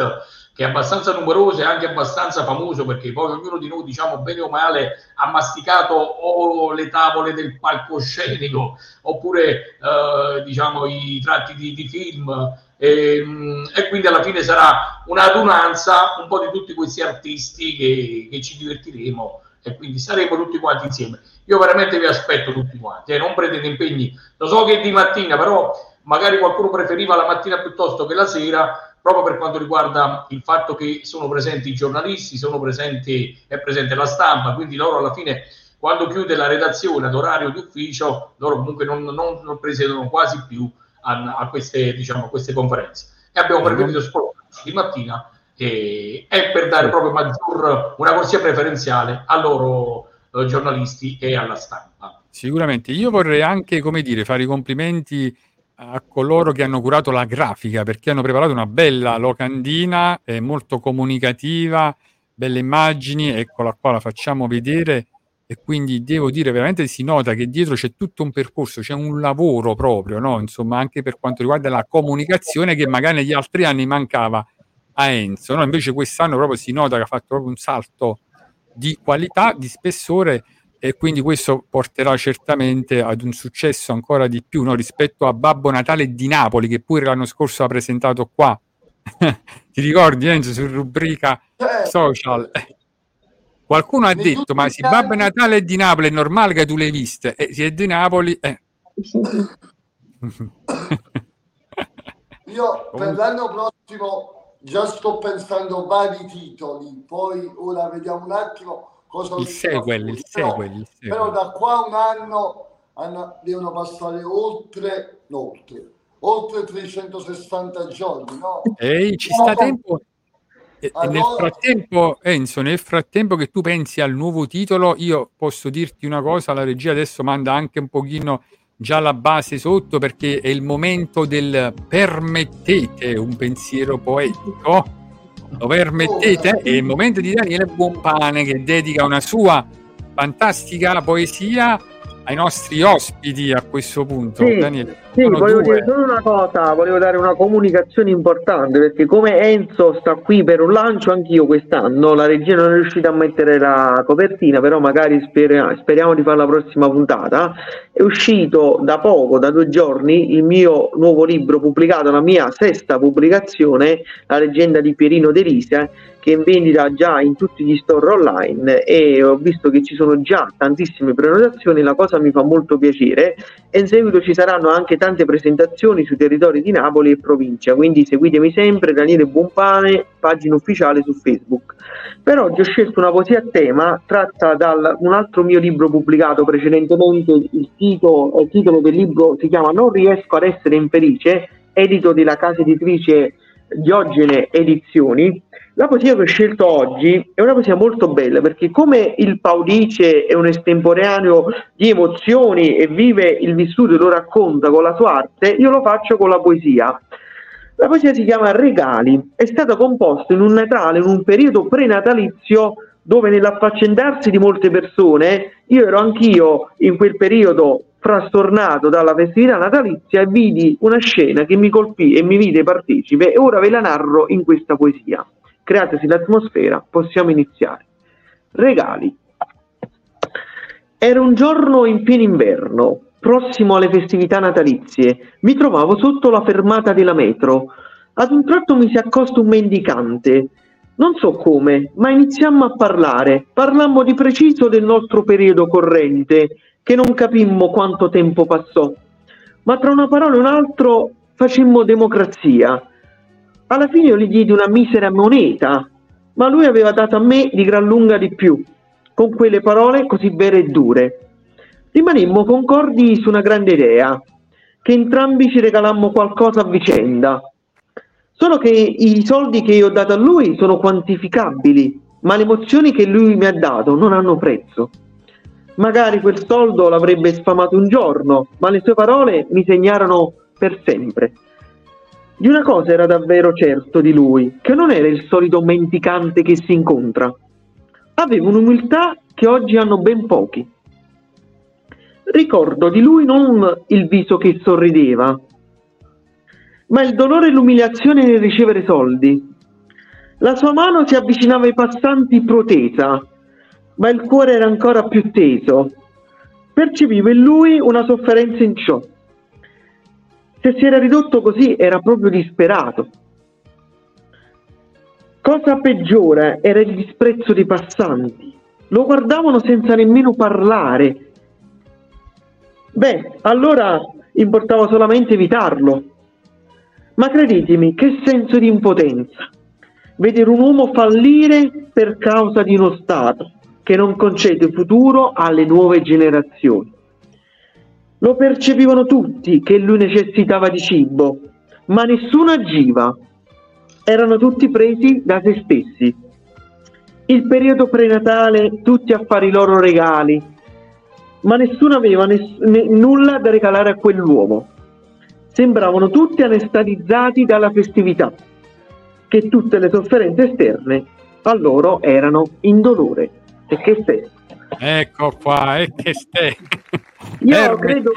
che è abbastanza numeroso e anche abbastanza famoso, perché poi ognuno di noi, diciamo bene o male, ha masticato o le tavole del palcoscenico, oppure eh, diciamo i tratti di, di film, e, mm, e quindi alla fine sarà un'adunanza un po' di tutti questi artisti che, che ci divertiremo e quindi saremo tutti quanti insieme. Io veramente vi aspetto tutti quanti, eh, non prendete impegni. Lo so che è di mattina, però magari qualcuno preferiva la mattina piuttosto che la sera, proprio per quanto riguarda il fatto che sono presenti i giornalisti, sono presenti, è presente la stampa, quindi loro alla fine quando chiude la redazione ad orario di ufficio, loro comunque non, non- non presiedono quasi più a, a queste, diciamo, a queste conferenze. E abbiamo preferito spostarci di mattina e, e per dare proprio maggior, una corsia preferenziale a loro eh, giornalisti e alla stampa. Sicuramente. Io vorrei anche, come dire, fare i complimenti a coloro che hanno curato la grafica perché hanno preparato una bella locandina, è molto comunicativa, belle immagini, eccola qua, la facciamo vedere e quindi devo dire veramente si nota che dietro c'è tutto un percorso, c'è un lavoro proprio, no? Insomma, anche per quanto riguarda la comunicazione che magari negli altri anni mancava a Enzo, no? Invece quest'anno proprio si nota che ha fatto proprio un salto di qualità, di spessore e quindi questo porterà certamente ad un successo ancora di più no? rispetto a Babbo Natale di Napoli che pure l'anno scorso ha presentato qua. [laughs] Ti ricordi Enzo su rubrica social? Qualcuno ha detto ma se Babbo Natale è di Napoli è normale che tu l'hai viste e se è di Napoli eh. Io [laughs] per l'anno prossimo già sto pensando vari titoli, poi ora vediamo un attimo cosa il sequel, il Però- sequel, il sequel. Però da qua un anno hanno- devono passare oltre, no, oltre, oltre 360 giorni, no? Ehi, ci sta No. tempo. E nel Allora- frattempo, Enzo, nel frattempo che tu pensi al nuovo titolo, io posso dirti una cosa, la regia adesso manda anche un pochino già la base sotto perché è il momento del permettete un pensiero poetico. Lo permettete? È il momento di Daniele Buonpane che dedica una sua fantastica poesia ai nostri ospiti a questo punto. Sì, Daniele, Sì, sono volevo due. dire solo una cosa, volevo dare una comunicazione importante perché come Enzo sta qui per un lancio anch'io quest'anno, la regia non è riuscita a mettere la copertina, però magari spera- speriamo di fare la prossima puntata. È uscito da poco, da due giorni, il mio nuovo libro pubblicato, la mia sesta pubblicazione, La leggenda di Pierino De Rise, che è in vendita già in tutti gli store online e ho visto che ci sono già tantissime prenotazioni, la cosa mi fa molto piacere e in seguito ci saranno anche tante presentazioni sui territori di Napoli e provincia, quindi seguitemi sempre Daniele Buonpane, pagina ufficiale su Facebook. Per oggi ho scelto una poesia a tema tratta da un altro mio libro pubblicato precedentemente, il, tito- il titolo del libro si chiama Non riesco ad essere infelice, edito della casa editrice Diogene Edizioni. La poesia che ho scelto oggi è una poesia molto bella perché come il Paudice è un estemporaneo di emozioni e vive il vissuto e lo racconta con la sua arte, io lo faccio con la poesia. La poesia si chiama Regali, è stata composta in un Natale, in un periodo prenatalizio dove nell'affaccendarsi di molte persone, io ero anch'io in quel periodo frastornato dalla festività natalizia e vidi una scena che mi colpì e mi vide partecipe e ora ve la narro in questa poesia. Createsi l'atmosfera, possiamo iniziare. Regali. Era un giorno in pieno inverno, prossimo alle festività natalizie. Mi trovavo sotto la fermata della metro. Ad un tratto mi si accosta un mendicante. Non so come, ma iniziammo a parlare. Parlammo di preciso del nostro periodo corrente, che non capimmo quanto tempo passò. Ma tra una parola e un altro facemmo democrazia. Alla fine io gli diedi una misera moneta, ma lui aveva dato a me di gran lunga di più, con quelle parole così vere e dure. Rimanemmo concordi su una grande idea, che entrambi ci regalammo qualcosa a vicenda. Solo che i soldi che io ho dato a lui sono quantificabili, ma le emozioni che lui mi ha dato non hanno prezzo. Magari quel soldo l'avrebbe sfamato un giorno, ma le sue parole mi segnarono per sempre. Di una cosa era davvero certo di lui, che non era il solito mendicante che si incontra. Aveva un'umiltà che oggi hanno ben pochi. Ricordo di lui non il viso che sorrideva, ma il dolore e l'umiliazione nel ricevere soldi. La sua mano si avvicinava ai passanti protesa, ma il cuore era ancora più teso. Percepivo in lui una sofferenza in ciò. Se si era ridotto così era proprio disperato. Cosa peggiore era il disprezzo dei passanti. Lo guardavano senza nemmeno parlare. Beh, allora importava solamente evitarlo. Ma credetemi, che senso di impotenza. Vedere un uomo fallire per causa di uno Stato che non concede futuro alle nuove generazioni. Lo percepivano tutti che lui necessitava di cibo, ma nessuno agiva. Erano tutti presi da se stessi. Il periodo prenatale, tutti a fare i loro regali, ma nessuno aveva ness- ne- nulla da regalare a quell'uomo. Sembravano tutti anestetizzati dalla festività, che tutte le sofferenze esterne a loro erano indolore. E che stesso. Ecco qua, e che ste. Io credo,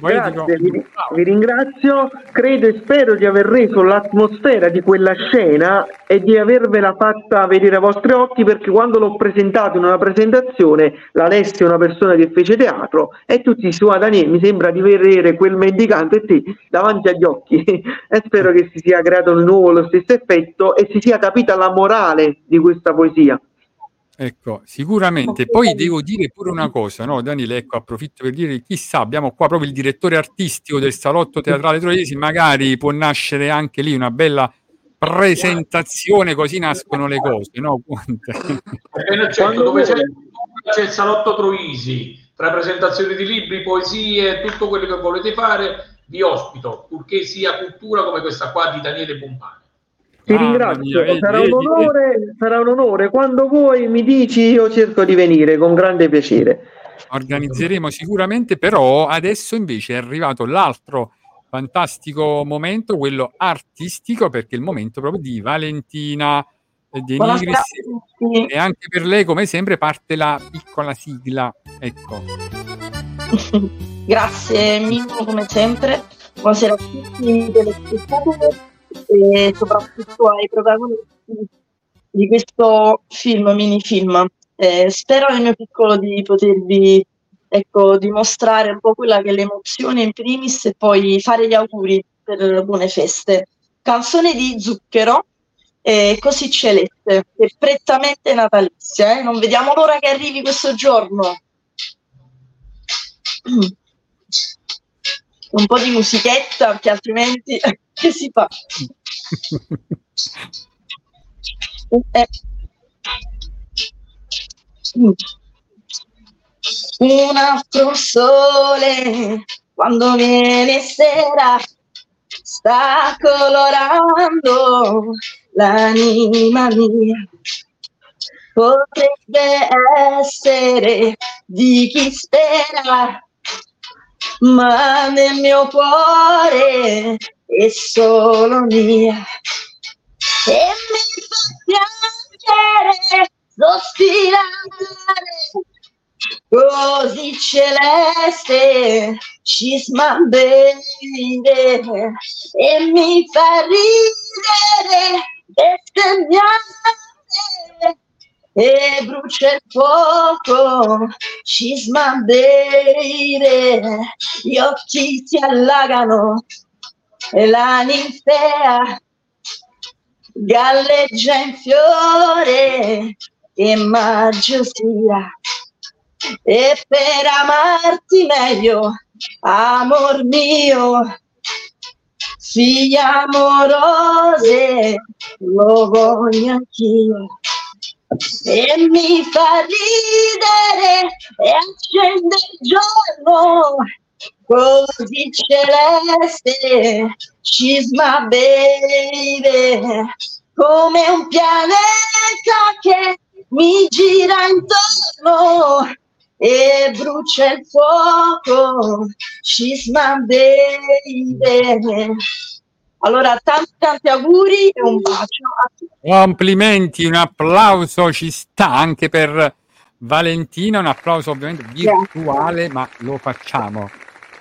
grazie, vi, vi ringrazio, credo e spero di aver reso l'atmosfera di quella scena e di avervela fatta vedere ai vostri occhi perché quando l'ho presentato in una presentazione l'Alessio è una persona che fece teatro e tutti su Daniele mi sembra di vedere quel mendicante sì, davanti agli occhi. [laughs] E spero che si sia creato di nuovo lo stesso effetto e si sia capita la morale di questa poesia. Ecco, sicuramente. Poi devo dire pure una cosa, no, Daniele, ecco, approfitto per dire, chissà, abbiamo qua proprio il direttore artistico del Salotto Teatrale Troiesi, magari può nascere anche lì una bella presentazione, così nascono le cose, no? Appena certo, dove c'è, c'è il salotto Troisi, tra presentazioni di libri, poesie, tutto quello che volete fare, vi ospito, purché sia cultura come questa qua di Daniele Pompani. Ti Mamma ringrazio, mia, vedi, sarà, un vedi, onore, sarà un onore. Quando vuoi mi dici io cerco di venire con grande piacere. Organizzeremo sicuramente, però adesso invece è arrivato l'altro fantastico momento, quello artistico, perché è il momento proprio di Valentina De Buonasera Nigris e anche per lei, come sempre, parte la piccola sigla. Ecco. [laughs] Grazie Mimmo come sempre. Buonasera a tutti e soprattutto ai protagonisti di questo film, mini film. Eh, spero nel mio piccolo di potervi ecco, dimostrare un po' quella che è l'emozione in primis e poi fare gli auguri per buone feste. Canzone di Zucchero, eh, Così celeste, che è prettamente natalizia. eh. Non vediamo l'ora che arrivi questo giorno. [clears throat] Un po' di musichetta, perché altrimenti che si fa? Eh. Un altro sole quando viene sera sta colorando l'anima mia. Potrebbe essere di chi spera, ma nel mio cuore è solo mia. E mi fa piangere, sospirare così celeste, she's my e mi fa ridere, bestemmiare, e brucia il fuoco, my baby, gli occhi si allagano, e la ninfea galleggia in fiore, che maggio sia, e per amarti meglio, amor mio, figlie amorose, lo voglio anch'io. E mi fa ridere e accende il giorno così celeste, my baby, come un pianeta che mi gira intorno e brucia il fuoco, my baby. Allora, tanti tanti auguri e un bacio a tutti. Complimenti, un applauso ci sta anche per Valentina, un applauso ovviamente virtuale, ma lo facciamo.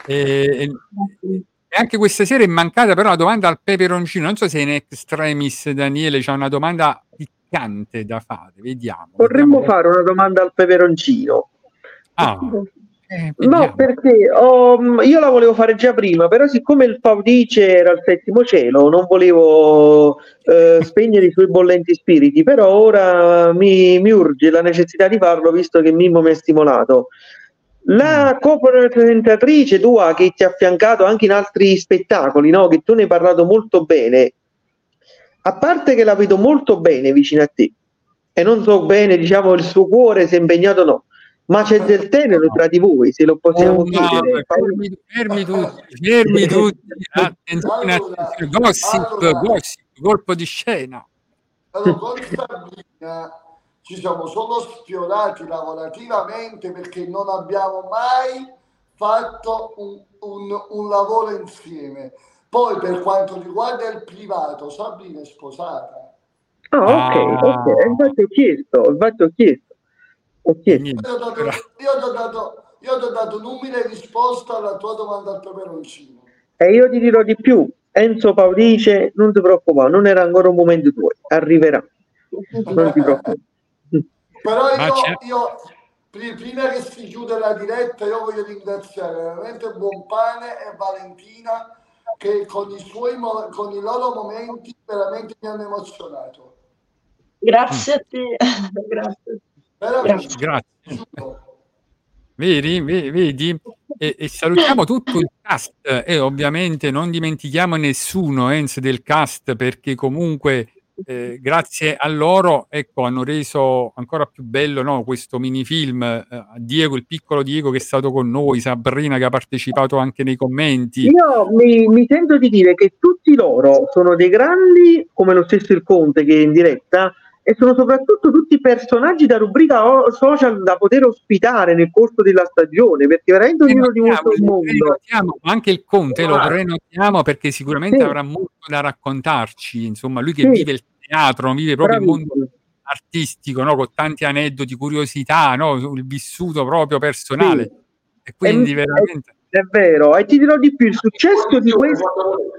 E, e- anche questa sera è mancata però una domanda al peperoncino. Non so se in extremis Daniele c'è una domanda piccante da fare. Vediamo. Vorremmo fare una domanda al peperoncino. Ah, eh, No, perché ho- io la volevo fare già prima, però siccome il Faudice era al settimo cielo, non volevo eh, spegnere i suoi bollenti spiriti, però ora mi, mi urge la necessità di farlo visto che Mimmo mi ha stimolato. La co-presentatrice tua che ti ha affiancato anche in altri spettacoli, no? che tu ne hai parlato molto bene, a parte che la vedo molto bene vicino a te e non so bene, diciamo, il suo cuore se è impegnato o no, ma c'è del tenero tra di voi, se lo possiamo Oh, chiedere. no, fermi, fermi tutti, fermi tutti. Attenzione, attenzione. Gossip, gossip, colpo di scena. Allora, con Sabrina ci siamo solo sfiorati lavorativamente perché non abbiamo mai fatto un, un- un lavoro insieme. Poi per quanto riguarda il privato, Sabrina è sposata. Ah, ok, Ah. ok, infatti ho chiesto, infatti ho chiesto. Chiesto. Io ti ho dato, io ti ho dato, io ti ho dato un'umile risposta alla tua domanda al peperoncino. E io ti dirò di più, Enzo Paudice, non ti preoccupare, non era ancora un momento tuo, arriverà. Non ti preoccupare. [laughs] Però Ma io, io, pri- prima che si chiude la diretta, io voglio ringraziare veramente Buonpane e Valentina che con i, suoi, con i loro momenti veramente mi hanno emozionato. Grazie a te. [laughs] Grazie. Veramente. Grazie. Vedi, Ve- vedi? E, e salutiamo tutto il cast e ovviamente non dimentichiamo nessuno Enz del cast perché comunque eh, grazie a loro ecco, hanno reso ancora più bello no, questo minifilm eh, Diego, il piccolo Diego che è stato con noi, Sabrina che ha partecipato anche nei commenti. Io mi, mi sento di dire che tutti loro sono dei grandi, come lo stesso il Conte che è in diretta, e sono soprattutto tutti personaggi da rubrica social da poter ospitare nel corso della stagione, perché veramente ognuno dimostra un mondo. Anche il Conte lo prenotiamo perché sicuramente Sì. avrà molto da raccontarci, insomma lui che Sì. vive il teatro, vive proprio il Bravissimo. mondo artistico, no? con tanti aneddoti, curiosità, no? sul vissuto proprio personale. Sì. E quindi E- veramente... È vero, e ti dirò di più, il successo di questo,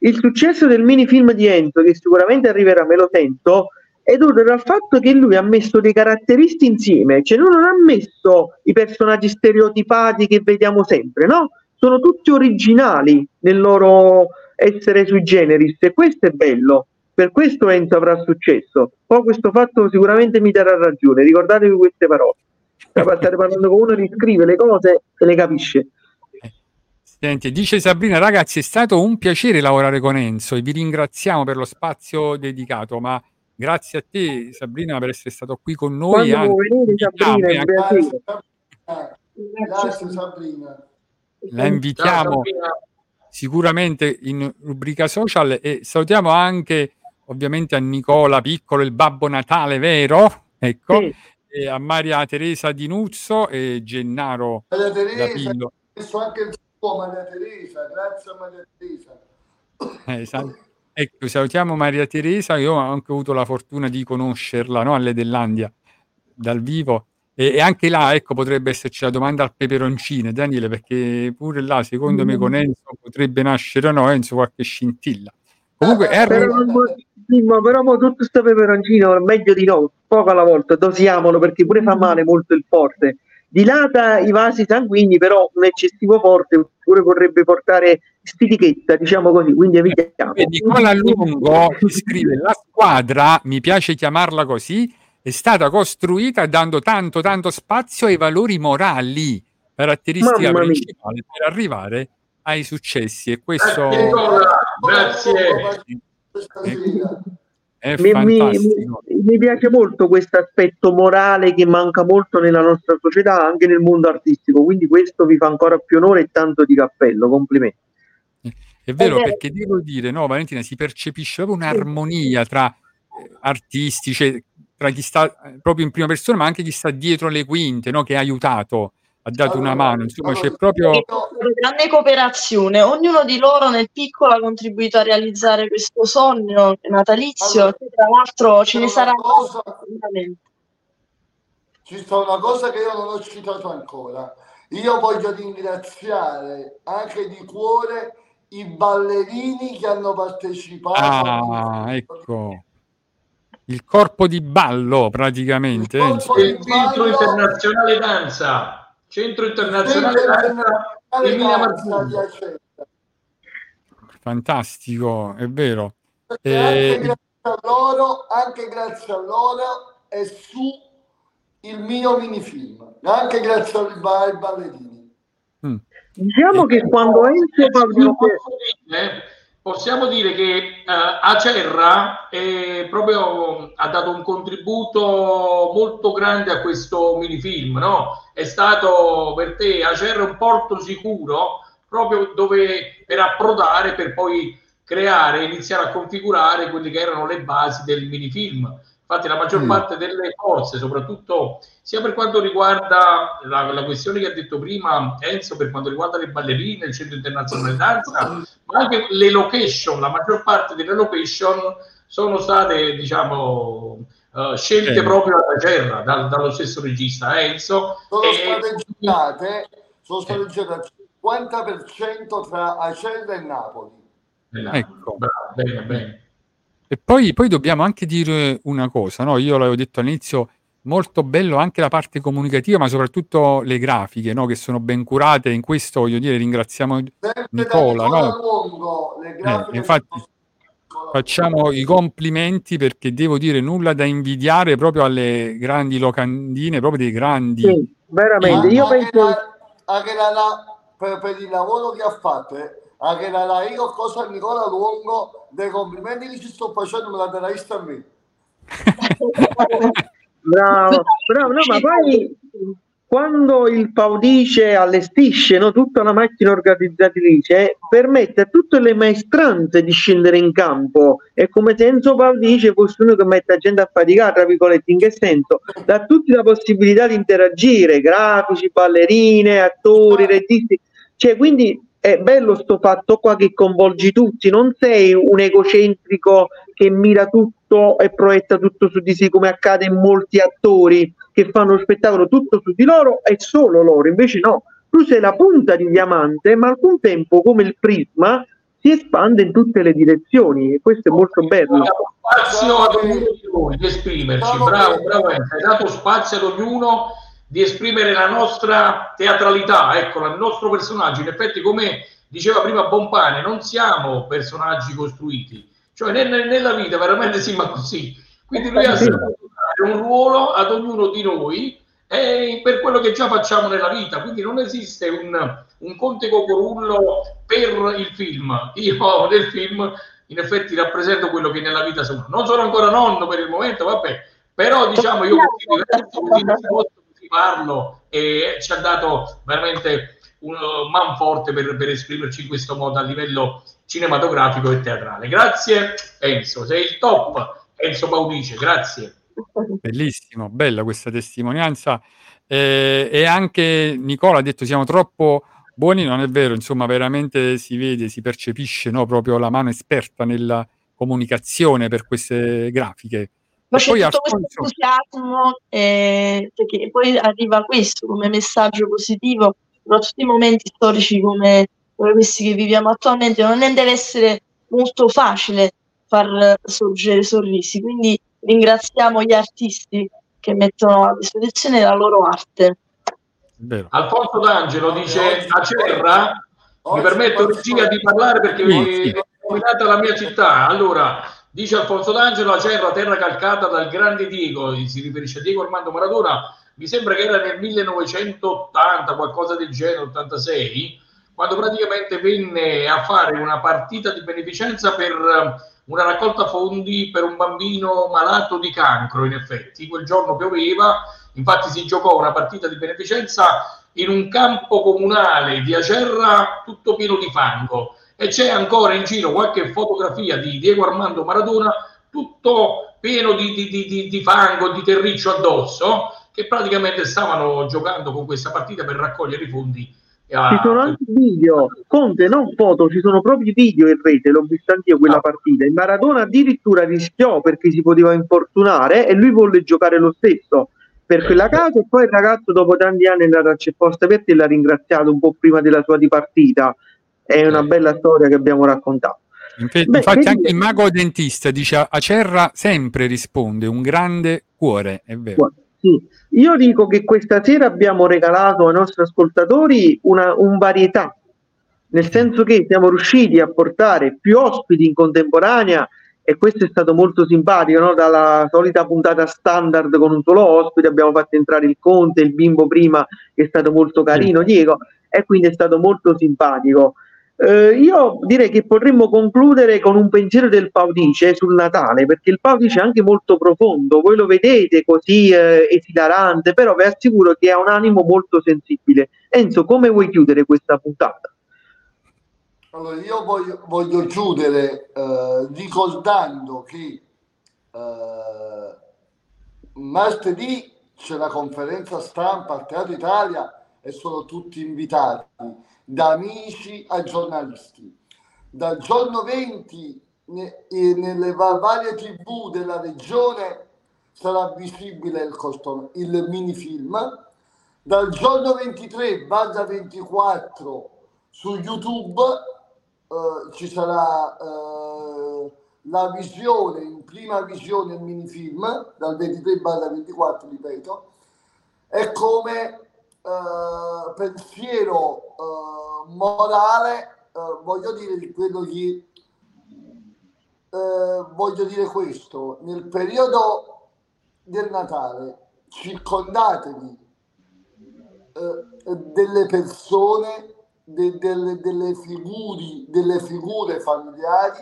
il successo del minifilm di Enzo, che sicuramente arriverà, me lo sento, è dovuto dal fatto che lui ha messo dei caratteristi insieme, cioè lui non ha messo i personaggi stereotipati che vediamo sempre, no? Sono tutti originali nel loro essere sui generis e questo è bello. Per questo Enzo avrà successo. Poi questo fatto sicuramente mi darà ragione. Ricordatevi queste parole. State parlando con uno che scrive le cose e le capisce. Senti, dice Sabrina, ragazzi, è stato un piacere lavorare con Enzo e vi ringraziamo per lo spazio dedicato, ma grazie a te Sabrina per essere stato qui con noi. Quando venire, Sabrina, anche- piacere. Grazie Sabrina. la invitiamo sicuramente in rubrica social e salutiamo anche ovviamente a Nicola Piccolo, il Babbo Natale vero, ecco, Sì. e a Maria Teresa Di Nuzzo e Gennaro Maria Teresa, messo anche il suo Maria Teresa, grazie a Maria Teresa. Eh, sal- ecco, salutiamo Maria Teresa, io ho anche avuto la fortuna di conoscerla no, alle Dellandia dal vivo E, e anche là, ecco, potrebbe esserci la domanda al peperoncino, Daniele, perché pure là, secondo me, con Enzo potrebbe nascere, no, Enzo, qualche scintilla. Comunque, Eh, però, Harry, sì, ma però mo tutto sto peperoncino meglio di no, poco alla volta, dosiamolo perché pure fa male molto il forte. Dilata i vasi sanguigni, però un eccessivo forte pure vorrebbe portare stitichetta, diciamo così, quindi evitiamo. E Nicola Lungo scrive: La squadra, mi piace chiamarla così, è stata costruita dando tanto, tanto spazio ai valori morali, caratteristica Mamma mia. principale per arrivare ai successi. E questo Grazie, Nicola, grazie. è Mi, mi- fantastico. mi- mi piace molto questo aspetto morale che manca molto nella nostra società, anche nel mondo artistico, quindi questo vi fa ancora più onore e tanto di cappello, complimenti. È vero, Eh, perché devo dire, no, Valentina, si percepisce proprio un'armonia tra eh, artisti, cioè, tra chi sta eh, proprio in prima persona, ma anche chi sta dietro le quinte, no, che ha aiutato, ha dato una mano, insomma, c'è proprio... Una grande cooperazione, ognuno di loro nel piccolo ha contribuito a realizzare questo sogno natalizio, e tra l'altro ce ne sarà sicuramente. Ci sta una cosa che io non ho citato ancora. Io voglio ringraziare anche di cuore i ballerini che hanno partecipato. Ah, ecco. Il corpo di ballo, praticamente. insomma. Il Centro Internazionale Danza. Centro Internazionale Danza Emilia Martini. Fantastico, è vero. Anche Eh, grazie a loro, anche grazie a loro è su il mio minifilm, anche grazie ai ballerini. Diciamo che quando Enzo Pavlite... Eh, possiamo dire che eh, Acerra è proprio, ha dato un contributo molto grande a questo minifilm, no? È stato per te Acerra un porto sicuro proprio dove per approdare, per poi creare, iniziare a configurare quelle che erano le basi del minifilm. Infatti la maggior Mm. parte delle forze, soprattutto sia per quanto riguarda la, la questione che ha detto prima Enzo, per quanto riguarda le ballerine, il Centro Internazionale Danza, ma anche le location, la maggior parte delle location sono state, diciamo, eh, scelte Eh. proprio alla terra dal- dallo stesso regista Enzo. Sono E- state girate, sono state girate al 50% tra Acerra e Napoli. Ecco. Bene, bene. E poi, poi dobbiamo anche dire una cosa, no? Io l'avevo detto all'inizio, molto bello anche la parte comunicativa, ma soprattutto le grafiche, no? Che sono ben curate. In questo, voglio dire, ringraziamo Nicola, Nicola no? Le Eh, infatti facciamo i complimenti perché devo dire nulla da invidiare proprio alle grandi locandine, proprio dei grandi. Sì, veramente, io anche penso... la- anche la- la- per, per il lavoro che ha fatto, eh, anche la, la io cosa a Nicola Luongo, dei complimenti che ci sto facendo, me la darai a me. [laughs] Bravo, bravo, no, ma poi quando il Paudice allestisce no, tutta la macchina organizzatrice, permette a tutte le maestranze di scendere in campo. È come se Enzo Paudice fosse uno che mette la gente a faticare, tra virgolette, in che senso? Dà a tutti la possibilità di interagire, grafici, ballerine, attori, registi. Cioè, quindi è bello sto fatto qua che coinvolgi tutti, non sei un egocentrico che mira tutto e proietta tutto su di sé come accade in molti attori che fanno lo spettacolo tutto su di loro e solo loro, invece no, tu sei la punta di diamante ma al contempo come il prisma si espande in tutte le direzioni e questo è molto bello. spazio ad ognuno di esprimerci. Bravo, bravo. Hai dato spazio ad ognuno di esprimere la nostra teatralità, ecco, il nostro personaggio. In effetti, come diceva prima Bompane, non siamo personaggi costruiti, cioè ne- ne- nella vita veramente sì, ma così. Quindi lui ha dare un ruolo ad ognuno di noi e per quello che già facciamo nella vita. Quindi non esiste un, un conte cocorullo per il film. Io nel film in effetti rappresento quello che nella vita sono. Non sono ancora nonno per il momento, vabbè, però diciamo io così diverso, parlo e ci ha dato veramente un man forte per, per esprimerci in questo modo a livello cinematografico e teatrale. Grazie Enzo, sei il top. Enzo Paudice, grazie. Bellissimo, bella questa testimonianza. Eh, e anche Nicola ha detto siamo troppo buoni, non è vero, insomma, veramente si vede, si percepisce no, proprio la mano esperta nella comunicazione per queste grafiche. Ma E c'è poi tutto questo Alfonso entusiasmo, eh, perché poi arriva questo come messaggio positivo, soprattutto in momenti storici come, come questi che viviamo attualmente, non ne deve essere molto facile far sorgere sorrisi. Quindi ringraziamo gli artisti che mettono a disposizione la loro arte. vero. Alfonso D'Angelo dice a Cerra, mi permetto regia di parlare perché Sì, sì. è nominata la mia città. Allora, dice Alfonso D'Angelo, a Cerra, terra calcata dal grande Diego, si riferisce a Diego Armando Maradona, mi sembra che era nel 1980, qualcosa del genere, 86, quando praticamente venne a fare una partita di beneficenza per eh, una raccolta fondi per un bambino malato di cancro, in effetti. Quel giorno pioveva, infatti si giocò una partita di beneficenza in un campo comunale di Acerra tutto pieno di fango e c'è ancora in giro qualche fotografia di Diego Armando Maradona tutto pieno di, di- di- di- fango, di terriccio addosso, che praticamente stavano giocando con questa partita per raccogliere i fondi. a- Ci sono anche video, Conte, non foto, ci sono proprio video in rete, l'ho vista anch'io quella partita. Il Maradona addirittura rischiò perché si poteva infortunare e lui volle giocare lo stesso per quella casa e poi il ragazzo dopo tanti anni è andato a c'è posta per te e l'ha ringraziato un po' prima della sua dipartita. È una bella storia che abbiamo raccontato. Infe- Beh, infatti vedi- anche il mago dentista dice a Cerra sempre risponde un grande cuore, è vero. Sì. Io dico che questa sera abbiamo regalato ai nostri ascoltatori una un varietà, nel senso che siamo riusciti a portare più ospiti in contemporanea e questo è stato molto simpatico, no? dalla solita puntata standard con un solo ospite abbiamo fatto entrare il Conte, il bimbo prima che è stato molto carino, Diego, e quindi è stato molto simpatico. Eh, io direi che potremmo concludere con un pensiero del Paudice sul Natale, perché il Paudice è anche molto profondo, voi lo vedete così eh, esilarante, però vi assicuro che ha un animo molto sensibile. Enzo, come vuoi chiudere questa puntata? Allora, io voglio, voglio chiudere eh, ricordando che eh, martedì c'è la conferenza stampa al Teatro Italia e sono tutti invitati, da amici a giornalisti. Dal giorno 20 ne- e nelle va- varie tv della regione sarà visibile il, costo- il minifilm. Dal giorno 23 barra 24 su YouTube eh, ci sarà eh, la visione, in prima visione il minifilm, dal 23 barra 24, ripeto, è come eh, pensiero eh, morale, eh, voglio dire di quello che eh, voglio dire questo, nel periodo del Natale circondatevi eh, delle persone, de- delle, delle figuri, delle figure familiari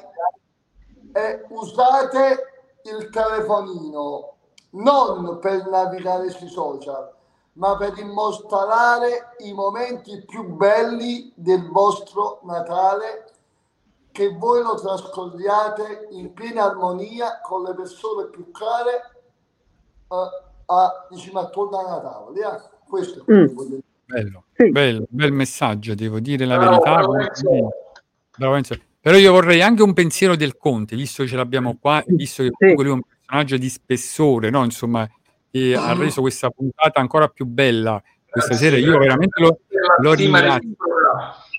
e usate il telefonino non per navigare sui social, ma per dimostrare i momenti più belli del vostro Natale che voi lo trascorriate in piena armonia con le persone più care eh, a, diciamo, attorno a Natale. eh. Questo è quello che Mm. voglio dire. Bello, Sì. bello, bel messaggio, devo dire la Bravo, verità. bravo. Bravo Enzo. Però io vorrei anche un pensiero del Conte, visto che ce l'abbiamo qua, visto che comunque lui è un personaggio di spessore, no? Insomma, che ha reso questa puntata ancora più bella questa sera. Io veramente lo, lo ringrazio.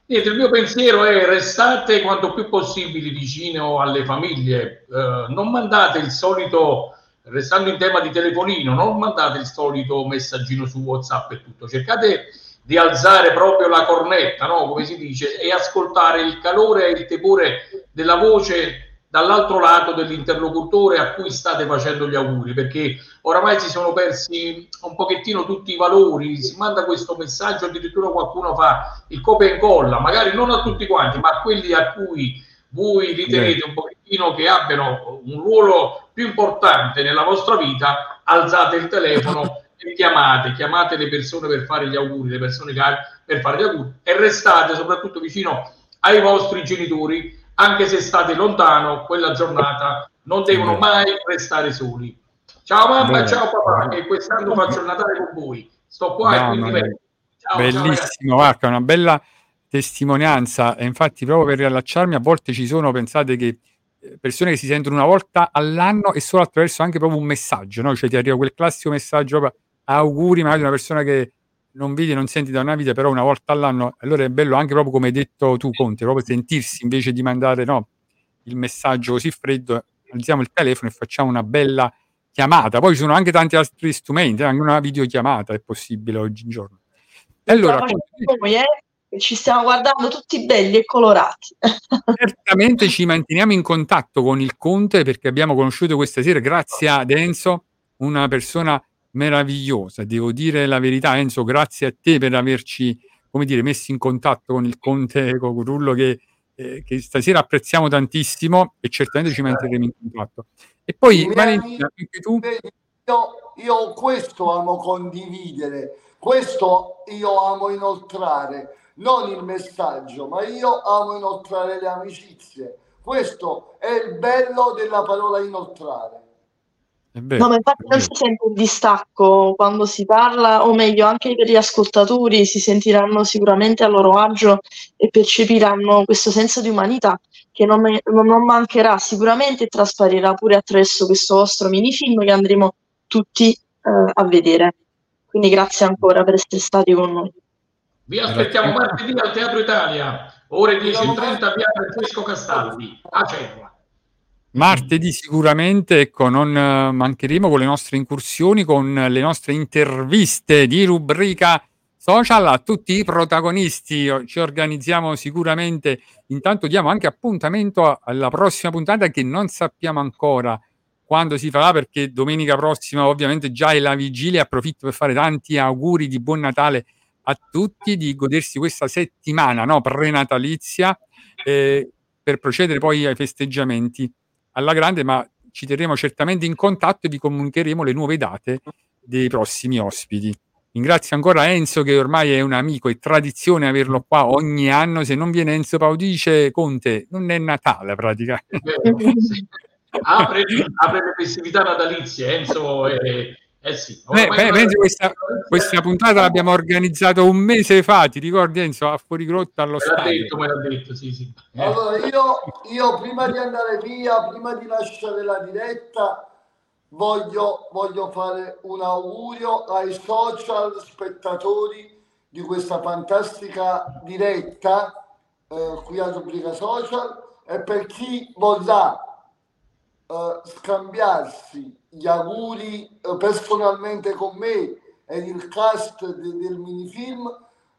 Niente, il mio pensiero è restate quanto più possibile vicino alle famiglie, Eh, non mandate il solito, restando in tema di telefonino, non mandate il solito messaggino su WhatsApp e tutto, cercate di alzare proprio la cornetta, no? come si dice, e ascoltare il calore e il tepore della voce dall'altro lato dell'interlocutore a cui state facendo gli auguri, perché oramai si sono persi un pochettino tutti i valori, si manda questo messaggio, addirittura qualcuno fa il copia e incolla, magari non a tutti quanti, ma a quelli a cui voi ritenete un pochettino che abbiano un ruolo più importante nella vostra vita, alzate il telefono e chiamate, chiamate le persone per fare gli auguri, le persone care per fare gli auguri e restate soprattutto vicino ai vostri genitori, anche se state lontano, quella giornata non devono mai restare soli. Ciao mamma e Beh. ciao papà, che quest'anno faccio il Natale con voi. Sto qua e Mamma quindi vengo. Ciao. Bellissimo, Marco, una bella testimonianza. E infatti, proprio per riallacciarmi, a volte ci sono, pensate che eh, persone che si sentono una volta all'anno e solo attraverso anche proprio un messaggio, no? Cioè ti arriva quel classico messaggio proprio auguri magari di una persona che non vedi, non senti da una vita, però una volta all'anno, allora è bello anche proprio come hai detto tu Conte, proprio sentirsi invece di mandare no, il messaggio così freddo, alziamo il telefono e facciamo una bella chiamata. Poi ci sono anche tanti altri strumenti, anche una videochiamata è possibile oggigiorno. E allora, [laughs] eh, ci stiamo guardando tutti belli e colorati. [laughs] certamente ci manteniamo in contatto con il Conte perché abbiamo conosciuto questa sera, grazie ad Enzo, una persona meravigliosa. Devo dire la verità, Enzo, grazie a te per averci, come dire, messi in contatto con il Conte Cocurullo che, eh, che stasera apprezziamo tantissimo e certamente ci manterremo in contatto. E poi, Valentina, anche tu? Io, io questo amo condividere, questo io amo inoltrare, non il messaggio, ma io amo inoltrare le amicizie. Questo è il bello della parola inoltrare. No, ma infatti non si sente un distacco quando si parla, o meglio, anche per gli ascoltatori si sentiranno sicuramente a loro agio e percepiranno questo senso di umanità che non, me- non- non mancherà sicuramente e trasparirà pure attraverso questo vostro minifilm che andremo tutti eh, a vedere. Quindi grazie ancora per essere stati con noi. Vi aspettiamo martedì al Teatro Italia, ore 10.30 via Francesco Castaldi, a Genova. Martedì sicuramente, ecco, non eh, mancheremo con le nostre incursioni, con le nostre interviste di rubrica social a tutti i protagonisti. O- Ci organizziamo sicuramente. Intanto diamo anche appuntamento alla prossima puntata che non sappiamo ancora quando si farà perché domenica prossima ovviamente già è la vigilia. Approfitto per fare tanti auguri di buon Natale a tutti, di godersi questa settimana no, prenatalizia eh, per procedere poi ai festeggiamenti alla grande, ma ci terremo certamente in contatto e vi comunicheremo le nuove date dei prossimi ospiti. Ringrazio ancora Enzo che ormai è un amico, è tradizione averlo qua ogni anno, se non viene Enzo Paudice Conte, non è Natale praticamente. Apre, apre le festività natalizie, Enzo. Eh, eh sì, Beh, beh, penso questa, questa puntata l'abbiamo organizzato un mese fa, ti ricordi Enzo, a Fuorigrotta allo Me l'ha stadio. detto, me l'ha detto, sì, sì. Eh. Allora, io, io prima di andare via, prima di lasciare la diretta, voglio, voglio fare un augurio ai social spettatori di questa fantastica diretta eh, qui a Rubrica Social e per chi vorrà eh, scambiarsi gli auguri eh, personalmente con me e il cast de- del minifilm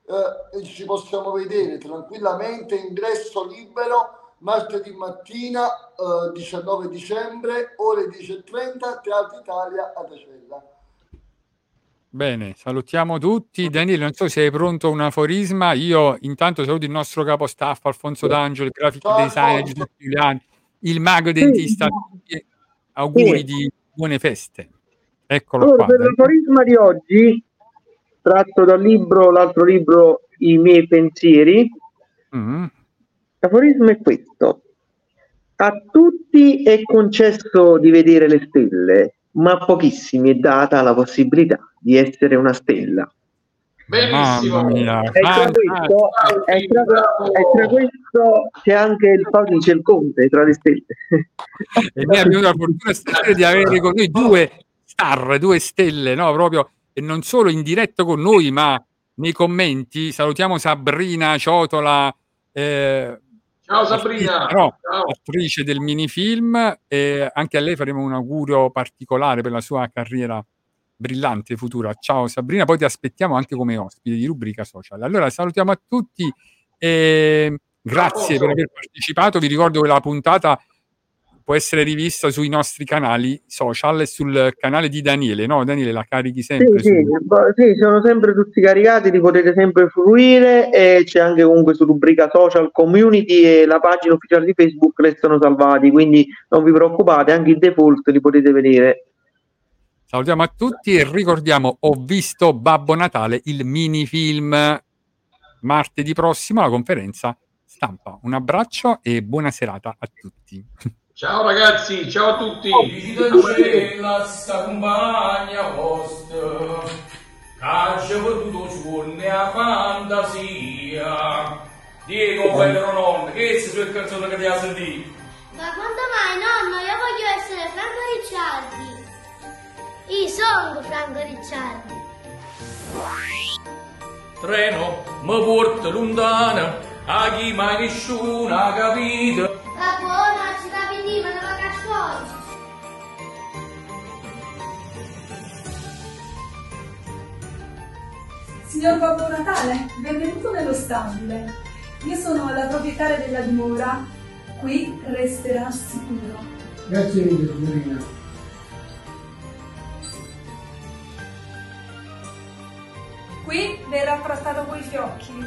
eh, e ci possiamo vedere tranquillamente ingresso libero martedì mattina eh, 19 dicembre ore 10.30 Teatro Italia ad Acella Bene, salutiamo tutti. Daniele, non so se hai pronto un aforisma. Io intanto saluto il nostro capo staff Alfonso D'Angelo, il graphic Ciao, designer Giuliani, il mago dentista. Auguri Sì. di buone feste. Eccolo Allora, qua. per l'aforisma di oggi, tratto dal libro, l'altro libro, I miei pensieri, Mm. l'aforisma è questo. A tutti è concesso di vedere le stelle, ma a pochissimi è data la possibilità di essere una stella. Benissimo. Mia, E tra questo, e tra, e tra questo c'è anche il Paudice, il Conte tra le stelle. [laughs] E noi abbiamo la fortuna stasera di avere con noi due star, due stelle, no? Proprio, e non solo in diretto con noi, ma nei commenti. Salutiamo Sabrina Ciotola, eh, Ciao Sabrina. attrice, no, Ciao. attrice del minifilm, e anche a lei faremo un augurio particolare per la sua carriera brillante futura. Ciao Sabrina, poi ti aspettiamo anche come ospite di rubrica social. Allora salutiamo a tutti e grazie per aver partecipato. Vi ricordo che la puntata può essere rivista sui nostri canali social e sul canale di Daniele, no? Daniele la carichi sempre sì, su sì, sono sempre tutti caricati, li potete sempre fruire e c'è anche comunque su rubrica social community e la pagina ufficiale di Facebook restano salvati, quindi non vi preoccupate, anche i default li potete vedere. Salutiamo a tutti e ricordiamo Ho visto Babbo Natale, il minifilm martedì prossimo alla conferenza stampa. Un abbraccio e buona serata a tutti. Ciao ragazzi, ciao a tutti. Fantasia. Diego, bello nonno, che è questa canzone che ti ha sentito? Ma quando mai, nonno? Io voglio essere Franco Ricciardi. Io sono Franco Ricciardi. Treno mi porta lontana, a chi mai nessuno ha capito. La buona ci da venire, ma non va a scuola. Signor Babbo Natale, benvenuto nello stabile. Io sono la proprietaria della dimora. Qui resterà sicuro. Grazie mille, signorina. Qui verrà trattato coi fiocchi.